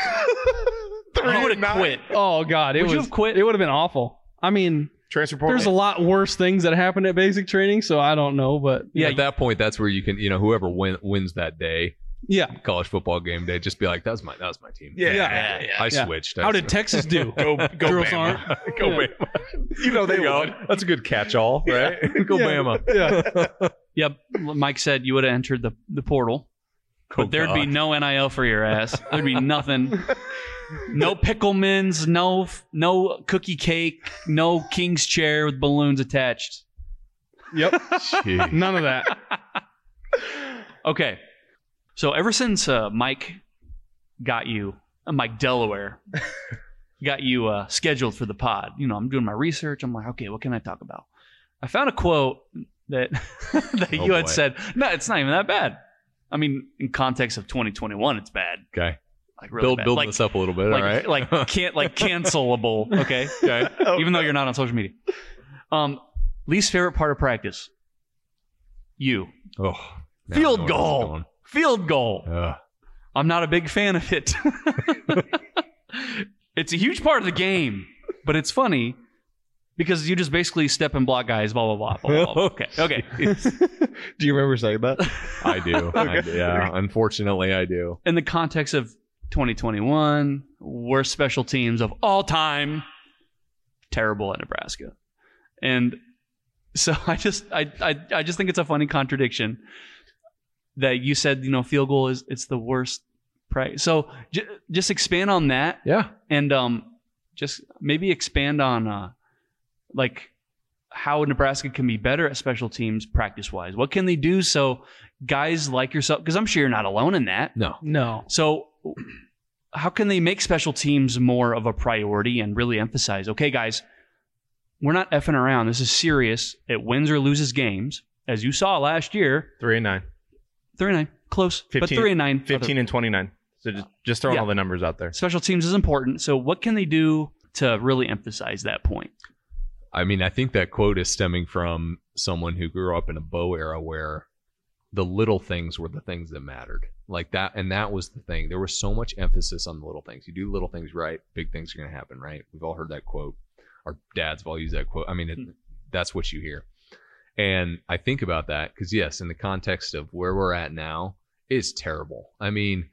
I would have quit. Oh God, it Would was you have quit? It would have been awful. I mean. Transfer portal. There's a lot worse things that happen at basic training, so I don't know, but Yeah, at that point, that's where you can, you know, whoever win, wins that day, yeah. college football game day, just be like, "That was my, that was my team." Yeah, Yeah. yeah, I Yeah. switched. How did Texas do? Go, go, Girls Bama. aren't. go Yeah. Bama? You know they go. That's a good catch-all, right? go Yeah. Bama. Yeah. Yep. Mike said you would have entered the, the portal, but Oh, there'd be no NIL for your ass. There'd be nothing. No Picklemans, no no cookie cake, no king's chair with balloons attached. Yep. Jeez. None of that. Okay. So ever since uh, Mike got you, uh, Mike Delaware, got you uh, scheduled for the pod, you know, I'm doing my research. I'm like, okay, what can I talk about? I found a quote that that Oh, you had boy. said. No, it's not even that bad. I mean, in context of 2021, it's bad. Okay, Like really build bad. build like, this up a little bit. like, all right, like can't like cancelable. Okay, okay. even though you're not on social media. Um, least favorite part of practice. You Oh, Field goal. Going. field goal. Ugh. I'm not a big fan of it. it's a huge part of the game, but it's funny because you just basically step and block guys, blah, blah, blah, blah, blah, blah. Okay. Okay. Do you remember saying that? I do. I do. Yeah, unfortunately, I do. In the context of 2021, worst special teams of all time, terrible at Nebraska. And so I just I, I I just think it's a funny contradiction that you said you know field goal is it's the worst. Right. So j- just expand on that Yeah. and um, just maybe expand on uh, like how Nebraska can be better at special teams practice wise. What can they do so guys like yourself? Because I'm sure you're not alone in that. No. No. So how can they make special teams more of a priority and really emphasize? Okay, guys, we're not effing around. This is serious. It wins or loses games, as you saw last year. Three and nine. Three and nine, close, but three and nine. 15 and 29. So just, just throwing Yeah. all the numbers out there. Special teams is important. So what can they do to really emphasize that point? I mean, I think that quote is stemming from someone who grew up in a Bo era where the little things were the things that mattered. Like that, and that was the thing. There was so much emphasis on the little things. You do little things right, big things are going to happen, right? We've all heard that quote. Our dads have all used that quote. I mean, it, hmm. that's what you hear. And I think about that because, yes, in the context of where we're at now, it's terrible. I mean,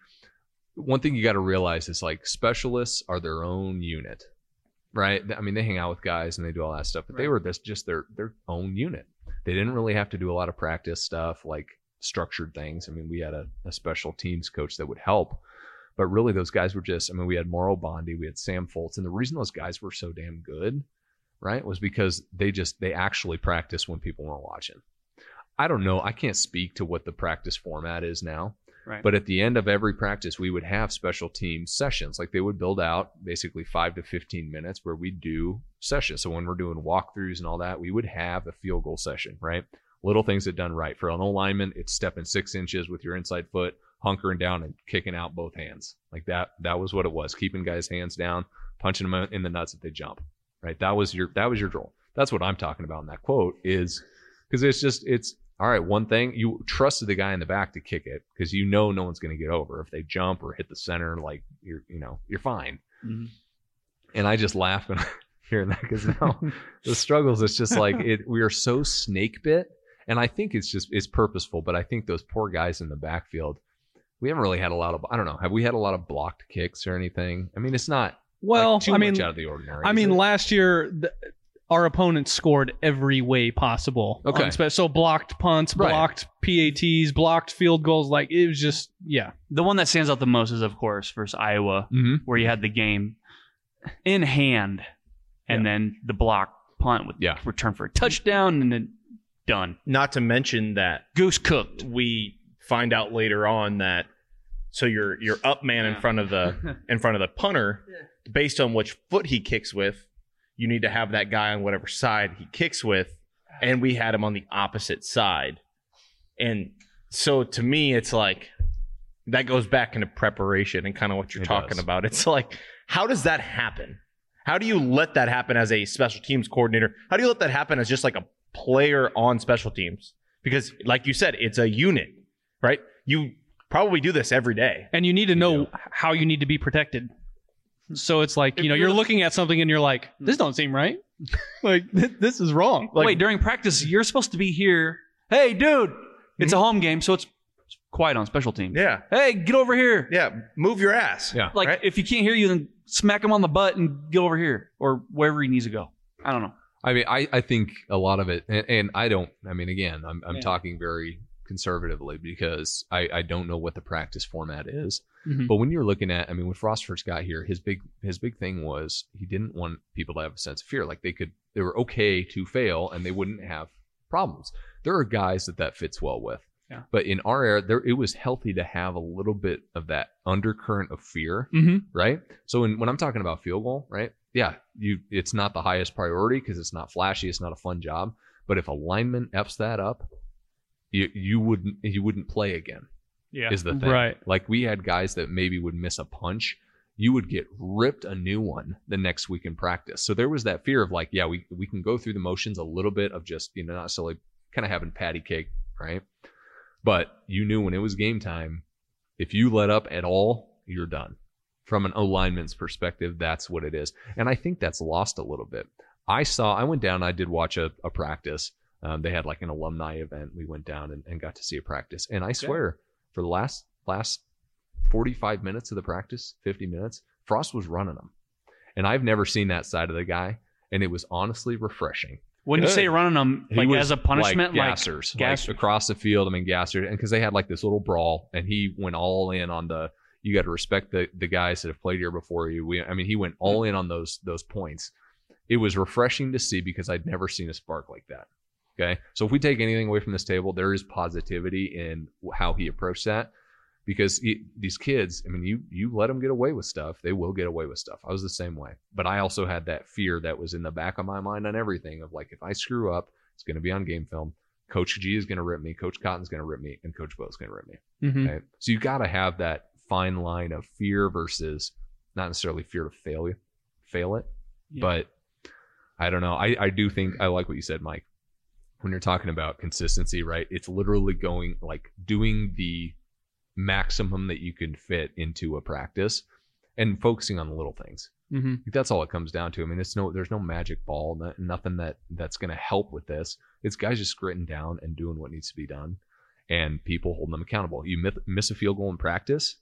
one thing you got to realize is like specialists are their own unit, right? I mean, they hang out with guys and they do all that stuff, but they were this just their their own unit. They didn't really have to do a lot of practice stuff like structured things. I mean, we had a, a special teams coach that would help, but really those guys were just. I mean, we had Mauro Bondi, we had Sam Foltz, and the reason those guys were so damn good, right, was because they just they actually practice when people weren't watching. I don't know. I can't speak to what the practice format is now. Right. But at the end of every practice, we would have special team sessions. Like they would build out basically five to 15 minutes where we do sessions. So when we're doing walkthroughs and all that, we would have a field goal session, right? Little things that done right. For an alignment, it's stepping six inches with your inside foot, hunkering down and kicking out both hands. Like that, that was what it was. Keeping guys' hands down, punching them in the nuts if they jump, right? That was your, that was your drill. That's what I'm talking about in that quote is because it's just, it's, all right, one thing you trusted the guy in the back to kick it because you know no one's going to get over if they jump or hit the center. Like you're, you know, you're fine. Mhm. And I just laugh when hearing that because now the struggles. It's just like it. We are so snake bit, and I think it's just it's purposeful. But I think those poor guys in the backfield, we haven't really had a lot of. I don't know. Have we had a lot of blocked kicks or anything? I mean, it's not Well, like, too I mean, much out of the ordinary. I mean, it? last year th- our opponents scored every way possible. Okay. spe- so blocked punts, Right. blocked PATs, blocked field goals. Like it was just yeah. The one that stands out the most is, of course, versus Iowa, Mhm. where you had the game in hand, and then the block punt with Yeah. return for a touchdown, and then done. Not to mention that Goose cooked. we find out later on that so your your up man in front of the in front of the punter, based on which foot he kicks with, you need to have that guy on whatever side he kicks with, and we had him on the opposite side, and so to me it's like that goes back into preparation and kind of what you're It talking does. about. It's like how does that happen? How do you let that happen as a special teams coordinator? How do you let that happen as just like a player on special teams? Because, like you said, it's a unit, right? You probably do this every day. And you need to know how you need to be protected. So it's like you know you're looking at something and you're like, this don't seem right. like th- this is wrong. Like- Wait, during practice, you're supposed to be here. Hey, dude, it's a hmm? home game, so it's it's quiet on special teams. Yeah, Hey, get over here. yeah. Move your ass. Yeah. Like, Right. if you can't hear you, then smack him on the butt and get over here or wherever he needs to go. I don't know. I mean, I, I think a lot of it, and, and I don't, I mean, again, I'm, I'm Yeah. talking very conservatively because I, I don't know what the practice format is. Mhm. But when you're looking at, I mean, when Frost first got here, his big, his big thing was he didn't want people to have a sense of fear. Like they could, they were okay to fail and they wouldn't have problems. There are guys that that fits well with. Yeah. But in our era, there it was healthy to have a little bit of that undercurrent of fear Mm-hmm. right? So when, when I'm talking about field goal, right? Yeah, you it's not the highest priority because it's not flashy, it's not a fun job. But if a lineman f's that up, you you wouldn't you wouldn't play again. Yeah. Is the thing Right. Like we had guys that maybe would miss a punch, you would get ripped a new one the next week in practice. So there was that fear of like, yeah, we we can go through the motions a little bit of just you know not necessarily kind of having patty cake, right? But you knew when it was game time, if you let up at all, you're done. From an alignment's perspective, that's what it is. And I think that's lost a little bit. I saw, I went down, I did watch a, a practice. Um, they had like an alumni event. We went down and, and got to see a practice. And I swear, for the last last 45 minutes of the practice, 50 minutes, Frost was running them. And I've never seen that side of the guy. And it was honestly refreshing When you say running them He like was as a punishment, like like, gassers, like across the field. I mean, gassers, and because they had like this little brawl, and he went all in on the. You got to respect the the guys that have played here before you. We, I mean, he went all mm. in on those those points. It was refreshing to see because I'd never seen a spark like that. Okay, so if we take anything away from this table, there is positivity in how he approached that. Because he, these kids, I mean, you you let them get away with stuff, they will get away with stuff. I was the same way, but I also had that fear that was in the back of my mind on everything of like, if I screw up, it's going to be on game film. Coach G is going to rip me. Coach Cotton's going to rip me, and Coach Bo's going to rip me. Mhm. Okay? So you got to have that fine line of fear versus not necessarily fear to fail fail it, Yeah. but I don't know. I I do think I like what you said, Mike. When you're talking about consistency, right? It's literally going like doing the maximum that you can fit into a practice and focusing on the little things. Mhm. That's all it comes down to. I mean, it's no, there's no magic ball, no, nothing that that's going to help with this. It's guys just gritting down and doing what needs to be done, and people holding them accountable. You miss, miss a field goal in practice,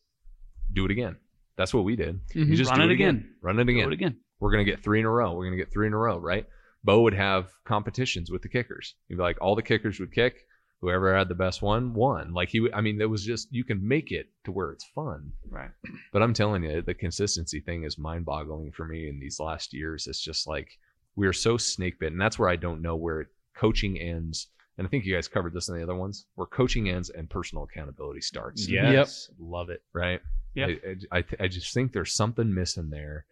do it again. That's what we did. You Mhm. just Run do it again. Run it again. Do again. it again. We're gonna get three in a row. We're gonna get three in a row, right? Bo would have competitions with the kickers. He'd be like, all the kickers would kick. Whoever had the best one won. Like he, would, I mean, it was just you can make it to where it's fun. Right. But I'm telling you, the consistency thing is mind boggling for me in these last years. It's just like we are so snake bit. And that's where I don't know where coaching ends. And I think you guys covered this in the other ones where coaching ends and personal accountability starts. Yes. Love it. Right. Yep. I, I, I, th- I just think there's something missing there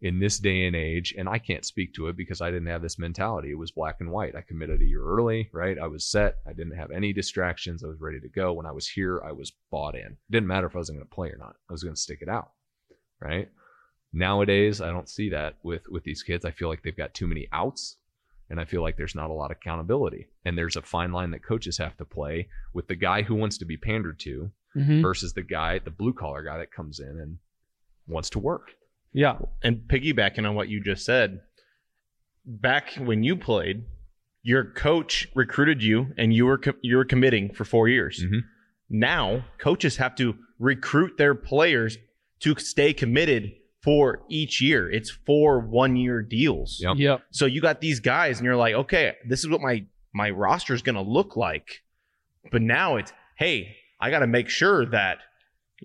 in this day and age. And I can't speak to it because I didn't have this mentality. It was black and white. I committed a year early, right? I was set. I didn't have any distractions. I was ready to go. When I was here, I was bought in. It didn't matter if I wasn't going to play or not. I was going to stick it out, right? Nowadays, I don't see that with with these kids. I feel like they've got too many outs, and I feel like there's not a lot of accountability. And there's a fine line that coaches have to play with the guy who wants to be pandered to Mhm. versus the guy, the blue collar guy that comes in and wants to work. Yeah. And piggybacking on what you just said, back when you played, your coach recruited you, and you were co- you were committing for four years. Mhm. Now coaches have to recruit their players to stay committed for each year. It's four one year deals. Yep. Yep. So you got these guys, and you're like, okay, this is what my my roster is going to look like. But now it's, hey, I got to make sure that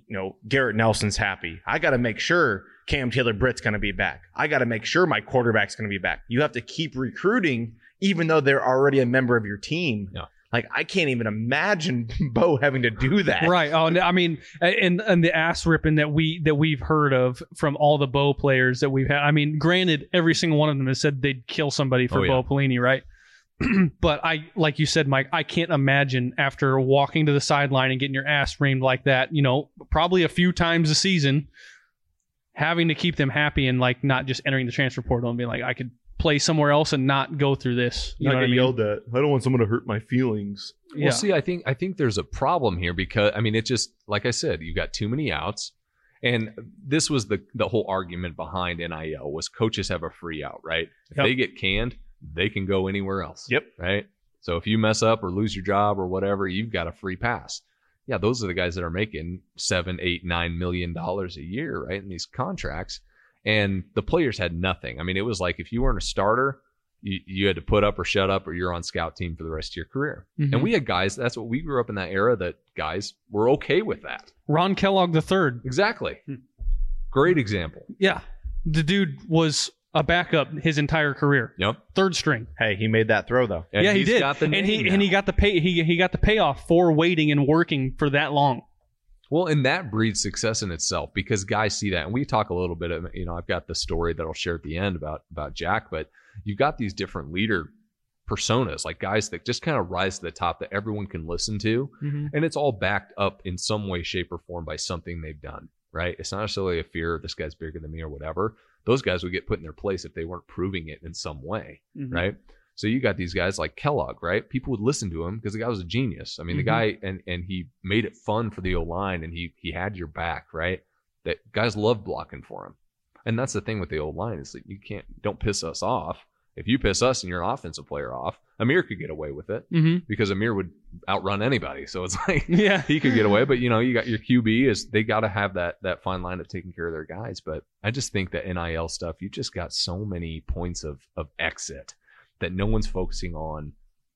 you know Garrett Nelson's happy. I got to make sure Cam Taylor Britt's going to be back. I got to make sure my quarterback's going to be back. You have to keep recruiting, even though they're already a member of your team. Yeah. Like I can't even imagine Bo having to do that. Right. Oh, I mean, and and the ass ripping that we that we've heard of from all the Bo players that we've had. I mean, granted, every single one of them has said they'd kill somebody for Oh, yeah. Bo Pelini, right? but I, like you said, Mike, I can't imagine after walking to the sideline and getting your ass reamed like that. You know, probably a few times a season, having to keep them happy and like not just entering the transfer portal and being like, I could play somewhere else and not go through this. You know what I mean? at. I don't want someone to hurt my feelings. Yeah. Well, see, I think I think there's a problem here because I mean, it just like I said, you got too many outs, and this was the the whole argument behind NIL was coaches have a free out, right? If Yep. they get canned, they can go anywhere else. Yep. Right. So if you mess up or lose your job or whatever, you've got a free pass. Yeah, those are the guys that are making seven, eight, nine million dollars a year, right? In these contracts. And the players had nothing. I mean, it was like if you weren't a starter, you, you had to put up or shut up or you're on scout team for the rest of your career. Mhm. And we had guys, that's what we grew up in that era that guys were okay with that. Ron Kellogg the third. Exactly. Great example. Yeah. The dude was a backup his entire career. Yep. Third string. Hey, he made that throw though. And yeah, he he's did. Got the and he name and he got the pay he he got the payoff for waiting and working for that long. Well, and that breeds success in itself because guys see that, and we talk a little bit of, you know, I've got the story that I'll share at the end about about Jack, but you've got these different leader personas, like guys that just kind of rise to the top that everyone can listen to, mm-hmm. and it's all backed up in some way, shape, or form by something they've done. Right? It's not necessarily a fear this guy's bigger than me or whatever. Those guys would get put in their place if they weren't proving it in some way. Mm-hmm. right? So you got these guys like Kellogg, right? People would listen to him because the guy was a genius. I mean, Mhm. the guy and and he made it fun for the O line, and he he had your back, right? That guys love blocking for him, and that's the thing with the O line is that you can't don't piss us off. If you piss us and your offensive player off, Ameer could get away with it Mm-hmm. because Ameer would outrun anybody. So it's like Yeah. he could get away. But you know, you got your QB is they got to have that that fine line of taking care of their guys. But I just think that NIL stuff, you just got so many points of of exit that no one's focusing on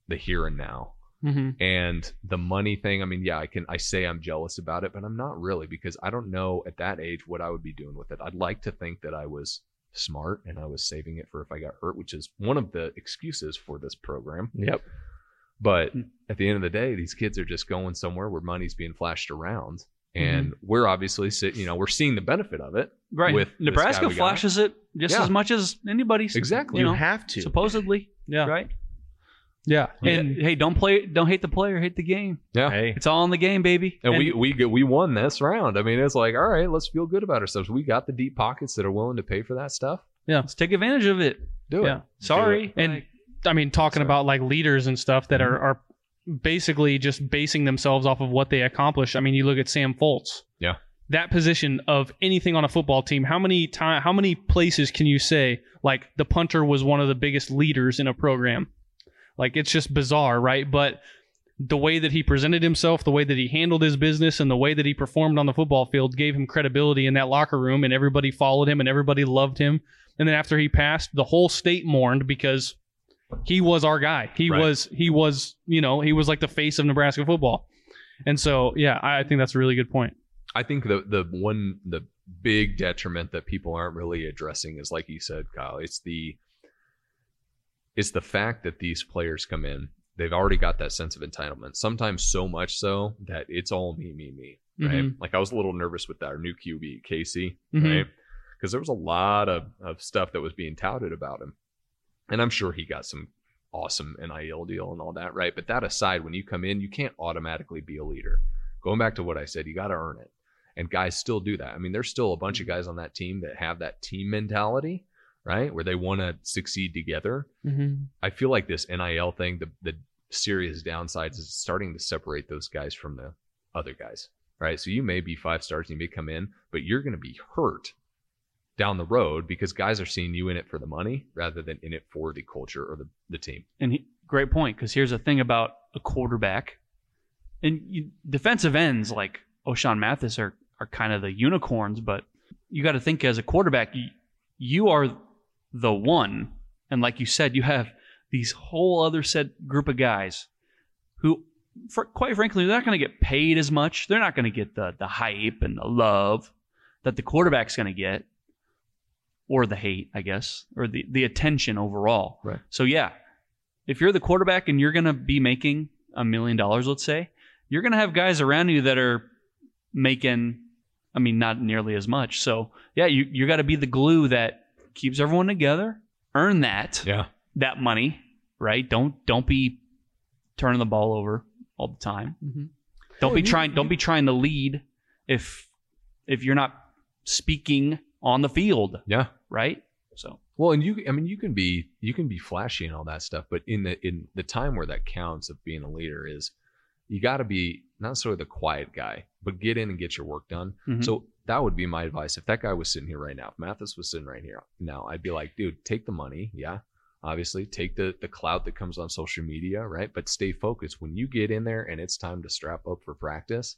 the here and now. hmm And the money thing, I mean, yeah, I can I say I'm jealous about it, but I'm not really because I don't know at that age what I would be doing with it. I'd like to think that I was smart and I was saving it for if I got hurt, which is one of the excuses for this program. Yep. But Hmm. at the end of the day, these kids are just going somewhere where money's being flashed around. Mm-hmm. And we're obviously sit, you know, we're seeing the benefit of it. Right. With Nebraska flashes it just Yeah. as much as anybody's. Exactly. You You know, have to. supposedly. Yeah. Right. Yeah. And And hey, don't play. Don't hate the player. Hate the game. Yeah. Hey, It's all in the game, baby. And, we we we won this round. I mean, it's like, all right, let's feel good about ourselves. We got the deep pockets that are willing to pay for that stuff. Yeah. Let's take advantage of it. Do Yeah. it. Sorry. And Like, I mean, talking So- about like leaders and stuff that are, mm-hmm. are basically just basing themselves off of what they accomplish. I mean, you look at Sam Foltz. Yeah. That position of anything on a football team, how many time, how many places can you say like the punter was one of the biggest leaders in a program? Like it's just bizarre, right? But the way that he presented himself, the way that he handled his business, and the way that he performed on the football field gave him credibility in that locker room, and everybody followed him and everybody loved him. And then after he passed, the whole state mourned because he was our guy. He Right. was he was you know he was like the face of Nebraska football. And so yeah, I I think that's a really good point. I think the the one the big detriment that people aren't really addressing is like you said, Kyle. It's the it's the fact that these players come in. They've already got that sense of entitlement. Sometimes so much so that it's all me, me, me. Right. Mhm. Like I was a little nervous with our new QB, Casey, Mhm. right? Because there was a lot of, of stuff that was being touted about him. And I'm sure he got some awesome NIL deal and all that, right? But that aside, when you come in, you can't automatically be a leader. Going back to what I said, you got to earn it. And guys still do that. I mean, there's still a bunch of guys on that team that have that team mentality, right? Where they want to succeed together. Mm-hmm. I feel like this NIL thing, the the serious downsides is starting to separate those guys from the other guys, right? So you may be five stars and you may come in, but you're going to be hurt down the road because guys are seeing you in it for the money rather than in it for the culture or the, the team. and he, great point because here's the thing about a quarterback and you, defensive ends like Ochaun Mathis are are kind of the unicorns, but you got to think as a quarterback, you, you are the one, and like you said, you have these whole other set group of guys who, for, quite frankly, they're not going to get paid as much. They're not going to get the the hype and the love that the quarterback's going to get, or the hate, I guess, or the the attention overall. Right. So yeah, if you're the quarterback and you're going to be making a million dollars, let's say, you're going to have guys around you that are making, I mean, not nearly as much. So yeah, you you got to be the glue that keeps everyone together. Earn that Yeah. that money, right? Don't don't be turning the ball over all the time. Mm-hmm. Don't Well, be you- trying. Don't you- be trying to lead if if you're not speaking on the field, Yeah. right? So Well, and you, I mean, you can be, you can be flashy and all that stuff, but in the, in the time where that counts of being a leader is you got to be not necessarily the quiet guy, but get in and get your work done. Mhm. So that would be my advice. If that guy was sitting here right now, if Mathis was sitting right here now, I'd be like, dude, take the money. Yeah. Obviously, take the the clout that comes on social media, right? But stay focused. When you get in there and it's time to strap up for practice,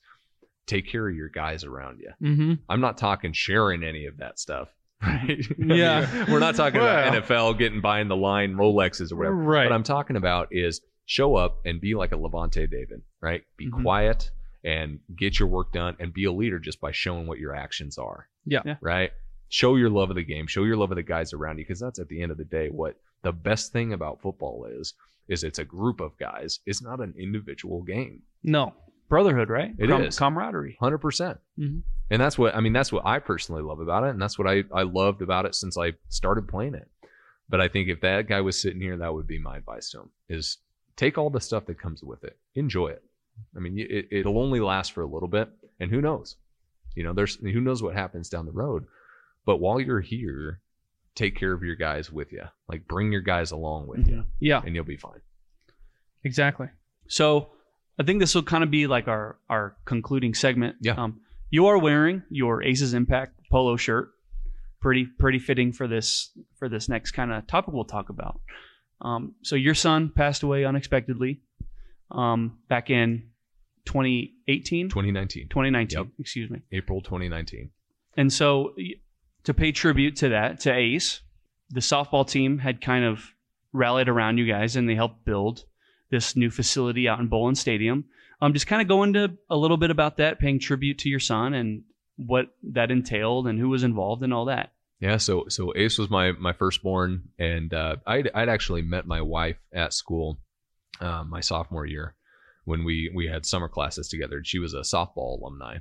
take care of your guys around you. Mm-hmm. I'm not talking sharing any of that stuff. Right? I mean, Yeah. we're not talking Well. about NFL getting buying the line Rolexes or whatever. Right. What I'm talking about is show up and be like a Lavonte David, right? Be Mhm. quiet and get your work done and be a leader just by showing what your actions are. Yeah. Yeah. Right? Show your love of the game, show your love of the guys around you because that's at the end of the day what the best thing about football is is it's a group of guys. It's not an individual game. No. brotherhood, right? It Com- is. camaraderie. Hundred percent. Mhm. And that's what I mean. That's what I personally love about it, and that's what I I loved about it since I started playing it. But I think if that guy was sitting here, that would be my advice to him: is take all the stuff that comes with it, enjoy it. I mean, it, it'll only last for a little bit, and who knows? You know, there's who knows what happens down the road. But while you're here, take care of your guys with you. Like bring your guys along with you, Yeah. and you'll be fine. Exactly. So I think this will kind of be like our our concluding segment. Yeah. Um, you are wearing your Aces Impact polo shirt. Pretty pretty fitting for this for this next kind of topic we'll talk about. Um, so your son passed away unexpectedly um, back in 2018, 2019, 2019, Yep. excuse me. April 2019. And so, to pay tribute to that, to Ace, the softball team had kind of rallied around you guys and they helped build this new facility out in Bowlin Stadium. Um, just kind of go into a little bit about that, paying tribute to your son and what that entailed and who was involved and all that. Yeah, so so Ace was my my firstborn, and uh, I'd I'd actually met my wife at school uh, my sophomore year when we we had summer classes together. She was a softball alumni,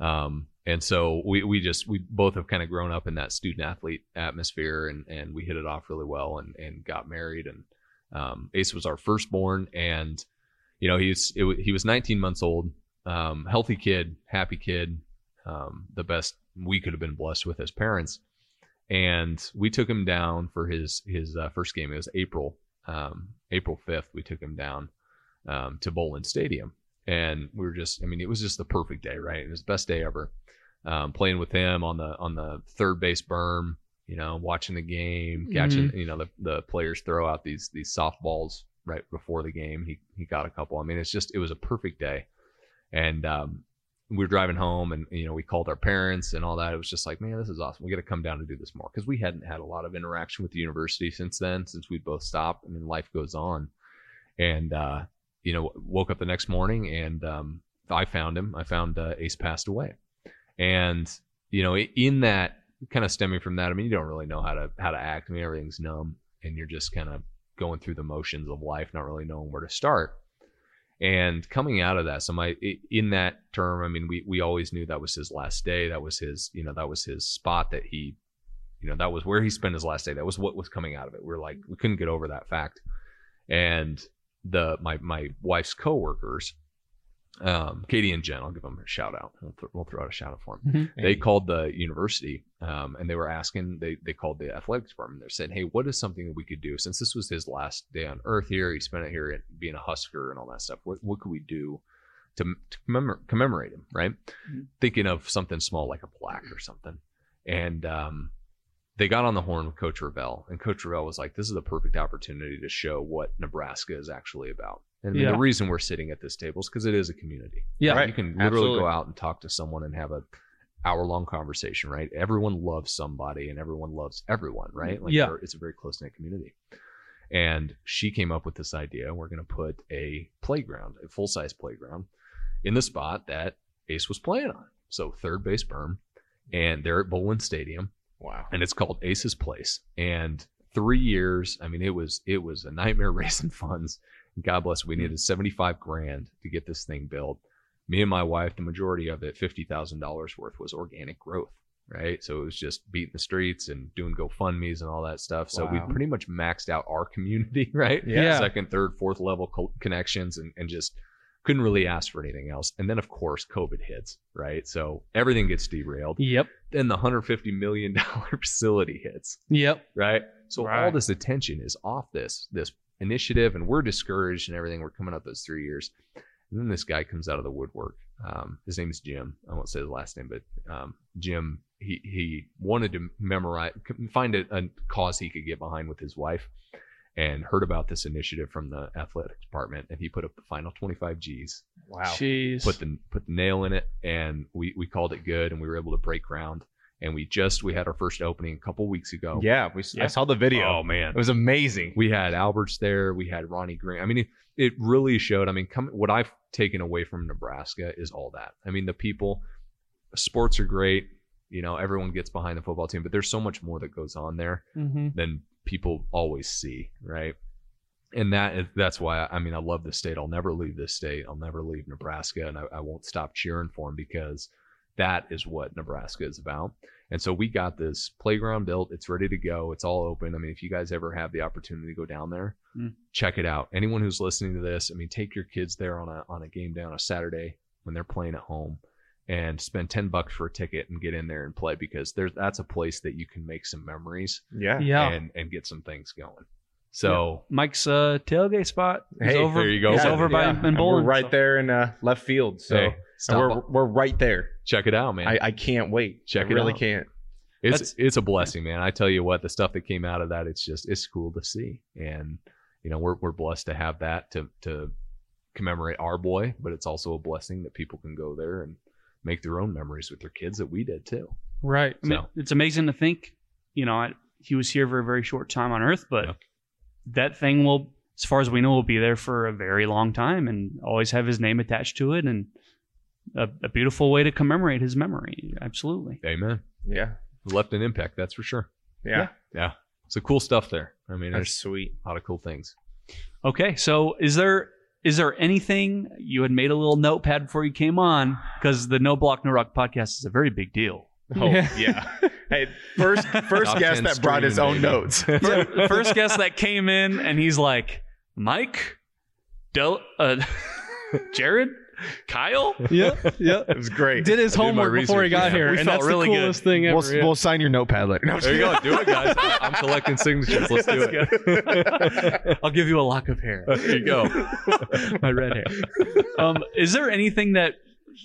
um, and so we we just we both have kind of grown up in that student athlete atmosphere, and and we hit it off really well, and and got married, and um, Ace was our firstborn, and you know he's it, he was 19 months old, um, healthy kid, happy kid, um, the best we could have been blessed with as parents and we took him down for his his uh, first game. It was April um, April fifth. We took him down um, to Bowlin Stadium, and we were just I mean it was just the perfect day, right? It was the best day ever. Um, playing with him on the on the third base berm, you know, watching the game, catching you know the the players throw out these these softballs right before the game. He he got a couple. I mean, it's just it was a perfect day, and um, we were driving home and you know we called our parents and all that. It was just like man this is awesome. We got to come down and do this more. Because we hadn't had a lot of interaction with the university since then since we'd both stopped i mean life goes on. And uh you know woke up the next morning and um i found him. I found uh, ace passed away. And you know in that kind of stemming from that i mean you don't really know how to how to act. I mean everything's numb and you're just kind of going through the motions of life not really knowing where to start and coming out of that so my in that term i mean we we always knew that was his last day. That was his you know that was his spot that he you know that was where he spent his last day. That was what was coming out of it. We are like we couldn't get over that fact. And the my my wife's coworkers um, Katie and Jen, I'll give them a shout out. We'll, th- we'll throw out a shout out for them. They called the university um, and they were asking. They they called the athletics department. They said, "Hey, what is something that we could do since this was his last day on Earth here? He spent it here being a Husker and all that stuff. What what could we do to, to commemor- commemorate him? Right? Thinking of something small like a plaque or something. And um, they got on the horn with Coach Revelle, and Coach Revelle was like, "This is the perfect opportunity to show what Nebraska is actually about." And Yeah. the reason we're sitting at this table is because it is a community. Yeah. Right? Right. You can literally Absolutely. go out and talk to someone and have a hour long conversation, right? Everyone loves somebody and everyone loves everyone, right? Like Yeah. it's a very close knit community. And she came up with this idea. We're going to put a playground, a full size playground, in the spot that Ace was playing on. So third base berm, and they're at Bowlin Stadium, Wow. and it's called Ace's Place. And three years, I mean, it was it was a nightmare raising funds. God bless, we needed seventy five grand to get this thing built. Me and my wife, the majority of it, fifty thousand dollars worth, was organic growth. Right, so it was just beating the streets and doing GoFundmes and all that stuff. So we pretty much maxed out our community, right? Yeah. Second, third, fourth level co- connections, and, and just couldn't really ask for anything else. And then, of course, COVID hits, right? So everything gets derailed. Yep. then the 150 million dollar facility hits. Yep. right? So all this attention is off this this initiative and we're discouraged and everything. We're coming up those three years. And then this guy comes out of the woodwork. Um, his name's jim. I won't say his last name but um, jim he he wanted to memorize find a, a cause he could get behind with his wife and heard about this initiative from the athletic department and he put up the final 25 g's Wow. Jeez. put the put the nail in it and we we called it good and we were able to break ground and we just we had our first opening a couple weeks ago Yeah, we, I saw the video. oh man It was amazing. we had alberts there we had ronnie green i mean it, it really showed i mean come what i've taken away from nebraska is all that i mean the people sports are great you know everyone gets behind the football team but there's so much more that goes on there hmm than people always see, right? And that that's why I mean I love this state. I'll never leave this state. I'll never leave Nebraska, and I, I won't stop cheering for them because that is what Nebraska is about. And so we got this playground built. It's ready to go. It's all open. I mean, if you guys ever have the opportunity to go down there, Mm. check it out. Anyone who's listening to this, I mean, take your kids there on a on a game day on a Saturday when they're playing at home and spend 10 bucks for a ticket and get in there and play because there's that's a place that you can make some memories Yeah. Yeah. and and get some things going. So Mike's uh, tailgate spot is Hey, over. there you go. He's Yeah, over by yeah. in And Bowlin. We're right so- there in uh, left field. So hey, we're by- we're right there. check it out, man. I, I can't wait. Check it out. I it really out. can't. it's That's- it's a blessing, man. I tell you what, the stuff that came out of that, it's just it's cool to see, and you know we're we're blessed to have that to to commemorate our boy, but it's also a blessing that people can go there and make their own memories with their kids that we did too. Right. I mean, it's amazing to think, you know, I, he was here for a very short time on Earth, but Yeah. that thing will, as far as we know, will be there for a very long time and always have his name attached to it and a, a beautiful way to commemorate his memory. Absolutely. Amen. Yeah. Left an impact, that's for sure. Yeah. Yeah. So cool stuff there. I mean, That's there's sweet. a lot of cool things. Okay, so is there is there anything you had made a little notepad before you came on because the No Block No Rock podcast is a very big deal. Oh yeah. hey, first first Top guest 10 that brought his own baby. notes. The first guest that came in and he's like, Mike, Del, uh, Jared, Kyle. yeah, yeah. it was great. Did his I did homework before he got Yeah, here, we and felt that's really the good. coolest thing ever. We'll, yeah. we'll sign your notepad later. No, There you go. Do it, guys. I'm collecting signatures. Let's do it. I'll give you a lock of hair. There you go. My red hair. Um, is there anything that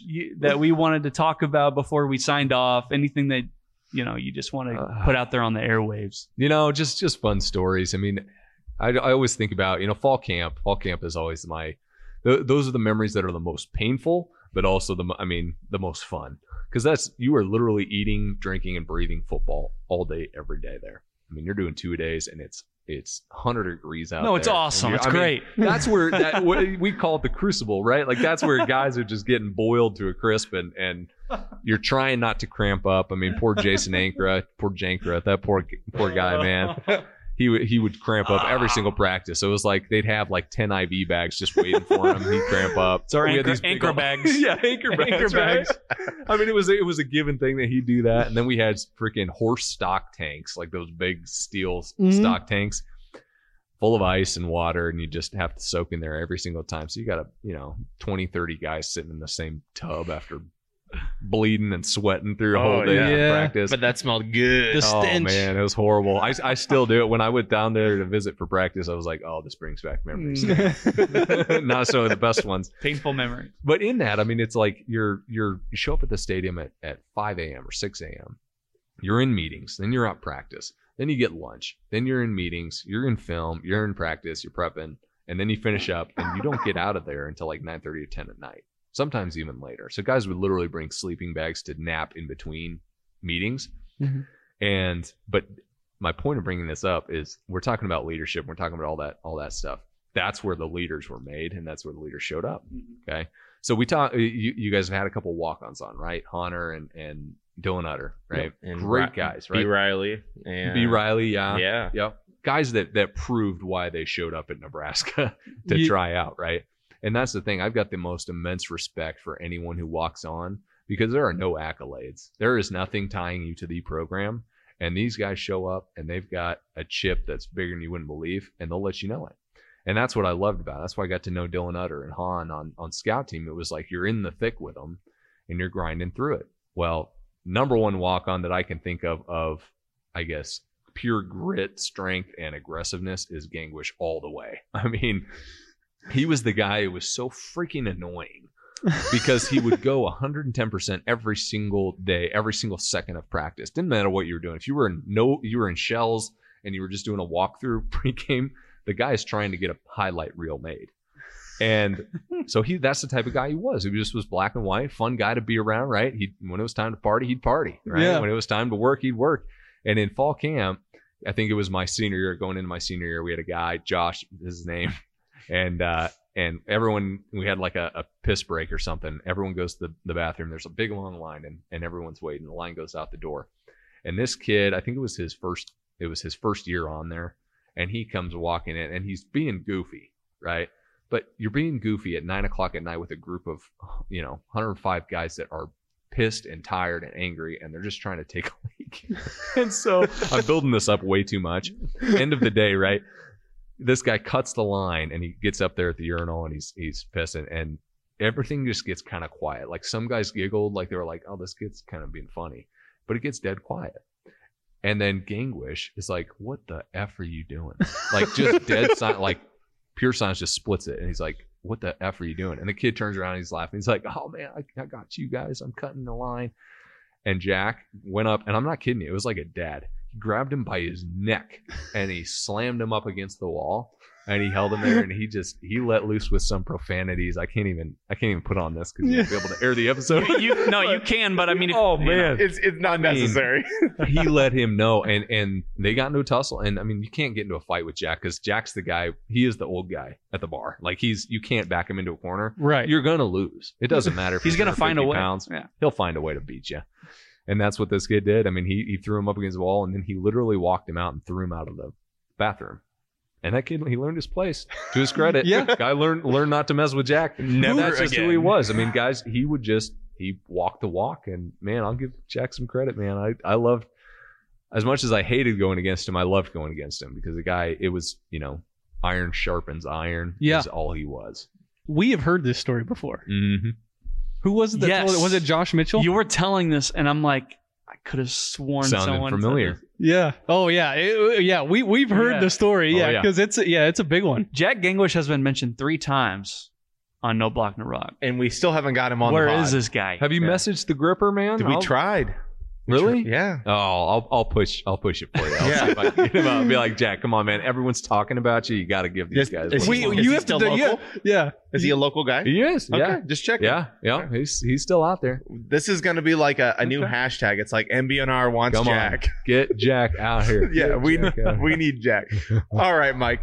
you, that we wanted to talk about before we signed off? Anything that you know you just want to Uh, put out there on the airwaves? You know, just just fun stories. I mean, I, I always think about you know fall camp. Fall camp is always my. Th- those are the memories that are the most painful, but also the I mean the most fun because that's you are literally eating, drinking, and breathing football all day, every day there. I mean, you're doing two days, and it's it's 100 degrees out. No, it's there. awesome. It's I great. mean, that's where that what we call it the crucible, right? Like that's where guys are just getting boiled to a crisp, and and you're trying not to cramp up. I mean, poor Jason Ankrah, poor Jankra, that poor poor guy, man. He would he would cramp up every single practice. So it was like they'd have like ten IV bags just waiting for him. He'd cramp up. Sorry, our We had anchor, these big anchor old- bags. yeah, anchor bags. Anchor right? bags. I mean, it was it was a given thing that he'd do that, and then we had freaking horse stock tanks, like those big steel s- Mhm. stock tanks, full of ice and water, and you just have to soak in there every single time. So you got a you know 20, 30 guys sitting in the same tub after bleeding and sweating through a whole Oh, day yeah. of Yeah. practice. But that smelled good. The Oh man, it was horrible. I, I still do it. When I went down there to visit for practice, I was like, oh, this brings back memories. Mm. Not so the best ones. Painful memories. But in that, I mean, it's like you're you're you show up at the stadium at, at 5 a.m. or 6 a.m. You're in meetings, then you're at practice, then you get lunch, then you're in meetings, you're in film, you're in practice, you're prepping, and then you finish up, and you don't get out of there until like 9:30 or 10 at night. Sometimes even later. So guys would literally bring sleeping bags to nap in between meetings. Mhm. And but my point of bringing this up is we're talking about leadership. We're talking about all that all that stuff. That's where the leaders were made, and that's where the leaders showed up. Okay, so we talk. You, you guys have had a couple walk-ons on, right? Hunter and and Dylan Utter, right? And Great guys, B. Riley. And, B. Riley, yeah, Yeah. Yep. Guys that that proved why they showed up at Nebraska to Ye- try out, right? And that's the thing. I've got the most immense respect for anyone who walks on because there are no accolades. There is nothing tying you to the program. And these guys show up and they've got a chip that's bigger than you wouldn't believe, and they'll let you know it. And that's what I loved about it. That's why I got to know Dylan Utter and Han on, on scout team. It was like you're in the thick with them and you're grinding through it. Well, number one walk on that I can think of of I guess pure grit, strength, and aggressiveness is Gangwish all the way. I mean, he was the guy who was so freaking annoying because he would go 110% every single day, every single second of practice. Didn't matter what you were doing. If you were in no, you were in shells and you were just doing a walkthrough pregame, the guy is trying to get a highlight reel made. And so he that's the type of guy he was. He just was black and white, fun guy to be around, right? He when it was time to party, he'd party, right? Yeah. When it was time to work, he'd work. And in fall camp, I think it was my senior year, going into my senior year, we had a guy, Josh is his name, and uh and everyone we had like a, a piss break or something. Everyone goes to the, the bathroom. There's a big long line and, and everyone's waiting. The line goes out the door. And this kid, I think it was his first it was his first year on there, and he comes walking in and he's being goofy, right? But you're being goofy at nine o'clock at night with a group of, you know, 105 guys that are pissed and tired and angry, and they're just trying to take a leak. and so I'm building this up way too much. End of the day, right? This guy cuts the line and he gets up there at the urinal and he's he's pissing and everything just gets kind of quiet. Like some guys giggled, like they were like, "Oh, this kid's kind of being funny," but it gets dead quiet. And then Gangwish is like, "What the f are you doing?" Like just dead silent, like pure silence just splits it, and he's like, "What the f are you doing?" And the kid turns around and he's laughing. He's like, "Oh man, I, I got you guys. I'm cutting the line." And Jack went up, and I'm not kidding you. It was like a dad. He grabbed him by his neck and he slammed him up against the wall. and he held him there, and he just he let loose with some profanities. I can't even I can't even put on this because you won't be able to air the episode. you, no, you can, but I mean, if, oh you know, man, It's it's not mean- necessary. he let him know, and and they got into a tussle. And I mean, you can't get into a fight with Jack because Jack's the guy. He is the old guy at the bar. Like he's you can't back him into a corner. Right. You're gonna lose. It doesn't matter. If he's gonna find a 150 way. Pounds. Yeah. He'll find a way to beat you. And that's what this kid did. I mean, he he threw him up against the wall, and then he literally walked him out and threw him out of the bathroom. And that kid, he learned his place. To his credit, Yeah. guy learned learned not to mess with Jack. Never That's just who he was. I mean, guys, he would just he walked the walk, and man, I'll give Jack some credit, man. I I loved as much as I hated going against him, I loved going against him because the guy, it was you know, iron sharpens iron. Yeah. is all he was. We have heard this story before. Mm-hmm. Who was it that Yes. told it? Was it Josh Mitchell? you were telling this, and I'm like, I could have sworn Sounded someone said familiar. this. yeah. Oh yeah. It- yeah. We we've heard Yeah. the story. Oh, Yeah. yeah. Because it's yeah it's a big one. Jack Gangwish has been mentioned three times on No Block No Rock. and we still haven't got him on Where the pod. is this guy? Have you Yeah. messaged the gripper, man? Did we I'll- tried. Really? Yeah. Oh, I'll I'll push I'll push it for you. I'll Yeah. see if I can get him out. Be like, Jack, come on, man. Everyone's talking about you. You got to give these guys. is he- you he have still to do, yeah, yeah. Is he a local guy? He is. Okay, Yeah. just check. Yeah. Yeah. He's he's still out there. This is going to be like a, a new Okay. hashtag. It's like NBNR wants Come Jack. on, get Jack out here. yeah, Get we Jack we need Jack. All right, Mike.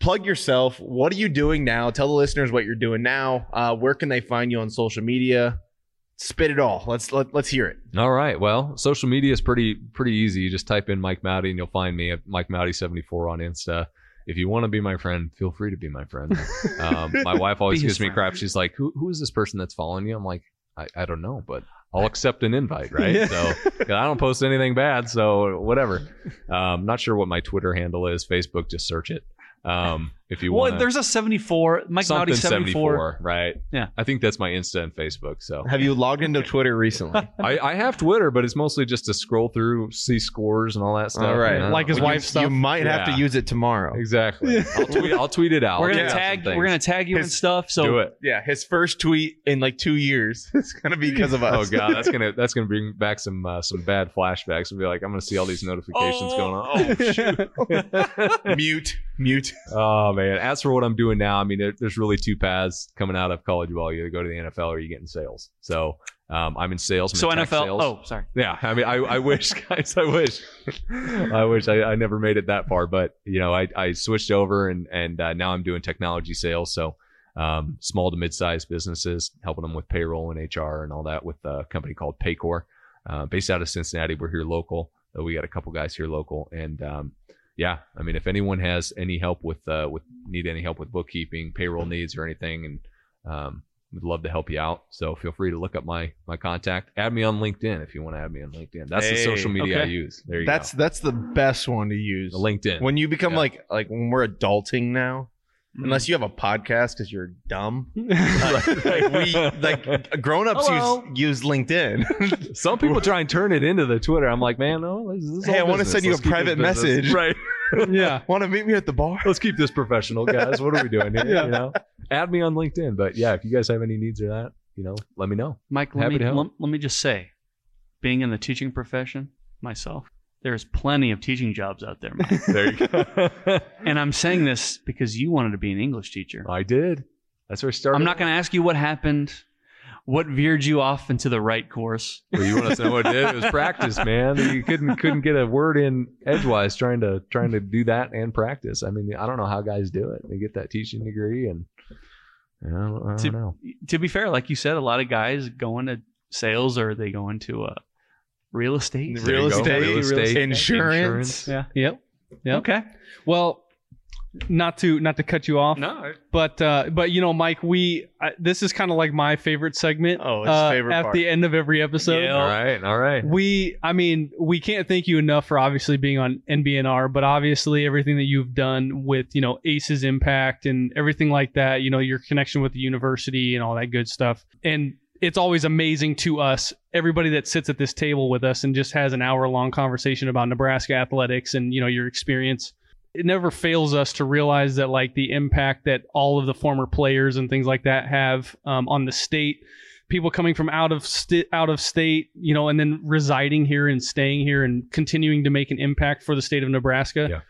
Plug yourself. What are you doing now? Tell the listeners what you're doing now. Uh, where can they find you on social media? Spit it all. Let's let, let's hear it. All right. Well, social media is pretty pretty easy. You just type in Mike Moudy and you'll find me at Mike Moudy74 on Insta. If you want to be my friend, feel free to be my friend. Um, my wife always Be his gives me crap. She's like, "Who who is this person that's following you?" I'm like, "I, I don't know, but I'll accept an invite, right?" Yeah. So 'cause I don't post anything bad, so whatever. Um, not sure what my Twitter handle is. Facebook, just search it. Um, if you well, want there's a 74. Mike something Moudy 74. right? Yeah. I think that's my Insta and Facebook. So Have you logged into Twitter recently? I, I have Twitter, but it's mostly just to scroll through, see scores and all that stuff. All right. you know? Like his Well, you- wife's stuff. You might have to use it tomorrow. Exactly. I'll tweet. I'll tweet it out. We're gonna I'll tweet out tag. We're gonna tag you and stuff. So do it. Yeah, his first tweet in like two years It's gonna be because of us. Oh god, that's gonna that's gonna bring back some uh, some bad flashbacks and be like, I'm gonna see all these notifications Oh. going on. Oh shoot. mute, mute. oh man. As for what I'm doing now, I mean, there, there's really two paths coming out of college ball. You either go to the NFL or you get in sales. So um, I'm in sales. I'm so in NFL. Sales. Oh, sorry. Yeah, I mean, I, I wish, guys, I wish, I wish I, I never made it that far. But you know, I, I switched over and and uh, now I'm doing technology sales. So um, small to mid-sized businesses, helping them with payroll and HR and all that with a company called Paycor, uh, based out of Cincinnati. We're here local. We got a couple guys here local, and um, yeah, I mean, if anyone has any help with uh, with need any help with bookkeeping, payroll needs, or anything, and um, would love to help you out. So feel free to look up my my contact. Add me on LinkedIn if you want to add me on LinkedIn. That's the social media I use. There you That's go. that's that's the best one to use. LinkedIn. When you become Yeah. like like when we're adulting now. Unless mm. you have a podcast because you're dumb. like, like we like grown ups Hello. use use LinkedIn. Some people try and turn it into the Twitter. I'm like, man, no, this, this is Hey, I wanna send you Let's a private message. Right. yeah. Want to meet me at the bar? Let's keep this professional, guys. What are we doing here? Yeah. You know, add me on LinkedIn. But yeah, if you guys have any needs or that, you know, let me know. Mike, let Happy me to let, let me just say, being in the teaching profession myself, there's plenty of teaching jobs out there, Mike. There you go. and I'm saying this because you wanted to be an English teacher. I did. That's where I started. I'm not going to ask you what happened, what veered you off into the right course. Well, you want to know what it did? It was practice, man. You couldn't couldn't get a word in edgewise trying to trying to do that and practice. I mean, I don't know how guys do it. They get that teaching degree and I don't, I don't To- know. To be fair, like you said, a lot of guys go into sales or they go into uh, real estate. There you Real go. estate, Real estate, insurance. Yeah. Yep. Yep. Okay. Well, not to not to cut you off, No. but uh, but you know, Mike, we I, this is kind of like my favorite segment. Oh, his uh, favorite at part. the end of every episode. Yeah. All right, all right. We, I mean, we can't thank you enough for obviously being on NBNR, but obviously everything that you've done with, you know, ACE's impact and everything like that, you know, your connection with the university and all that good stuff. And it's always amazing to us, everybody that sits at this table with us and just has an hour long conversation about Nebraska athletics and, you know, your experience. It never fails us to realize that, like, the impact that all of the former players and things like that have um, on the state people coming from out of st- out of state, you know, and then residing here and staying here and continuing to make an impact for the state of Nebraska. Yeah.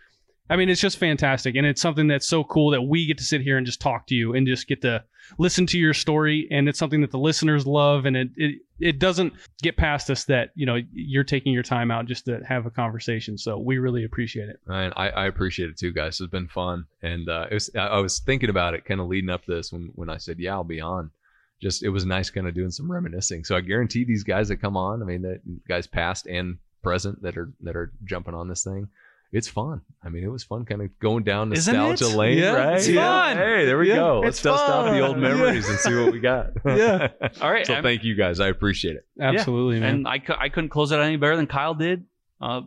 I mean, it's just fantastic, and it's something that's so cool that we get to sit here and just talk to you and just get to listen to your story, and it's something that the listeners love, and it it, it doesn't get past us that you know you're taking your time out just to have a conversation. So we really appreciate it. And I, I appreciate it too, guys. It's been fun, and uh, it was. I was thinking about it, kind of leading up this when when I said, "Yeah, I'll be on." Just it was nice, kind of doing some reminiscing. So I guarantee these guys that come on, I mean, that guys past and present that are that are jumping on this thing. It's fun. I mean, it was fun, kind of going down nostalgia lane, Yeah, right? it's Yeah. fun. Hey, there we Yeah, go. Let's it's dust off the old fun. memories and see what we got. Yeah. All right. So I'm- thank you guys. I appreciate it. Absolutely, man. And I, cou- I couldn't close it any better than Kyle did. Uh,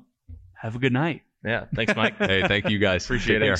have a good night. Yeah. Thanks, Mike. Hey, thank you guys. Appreciate it. care.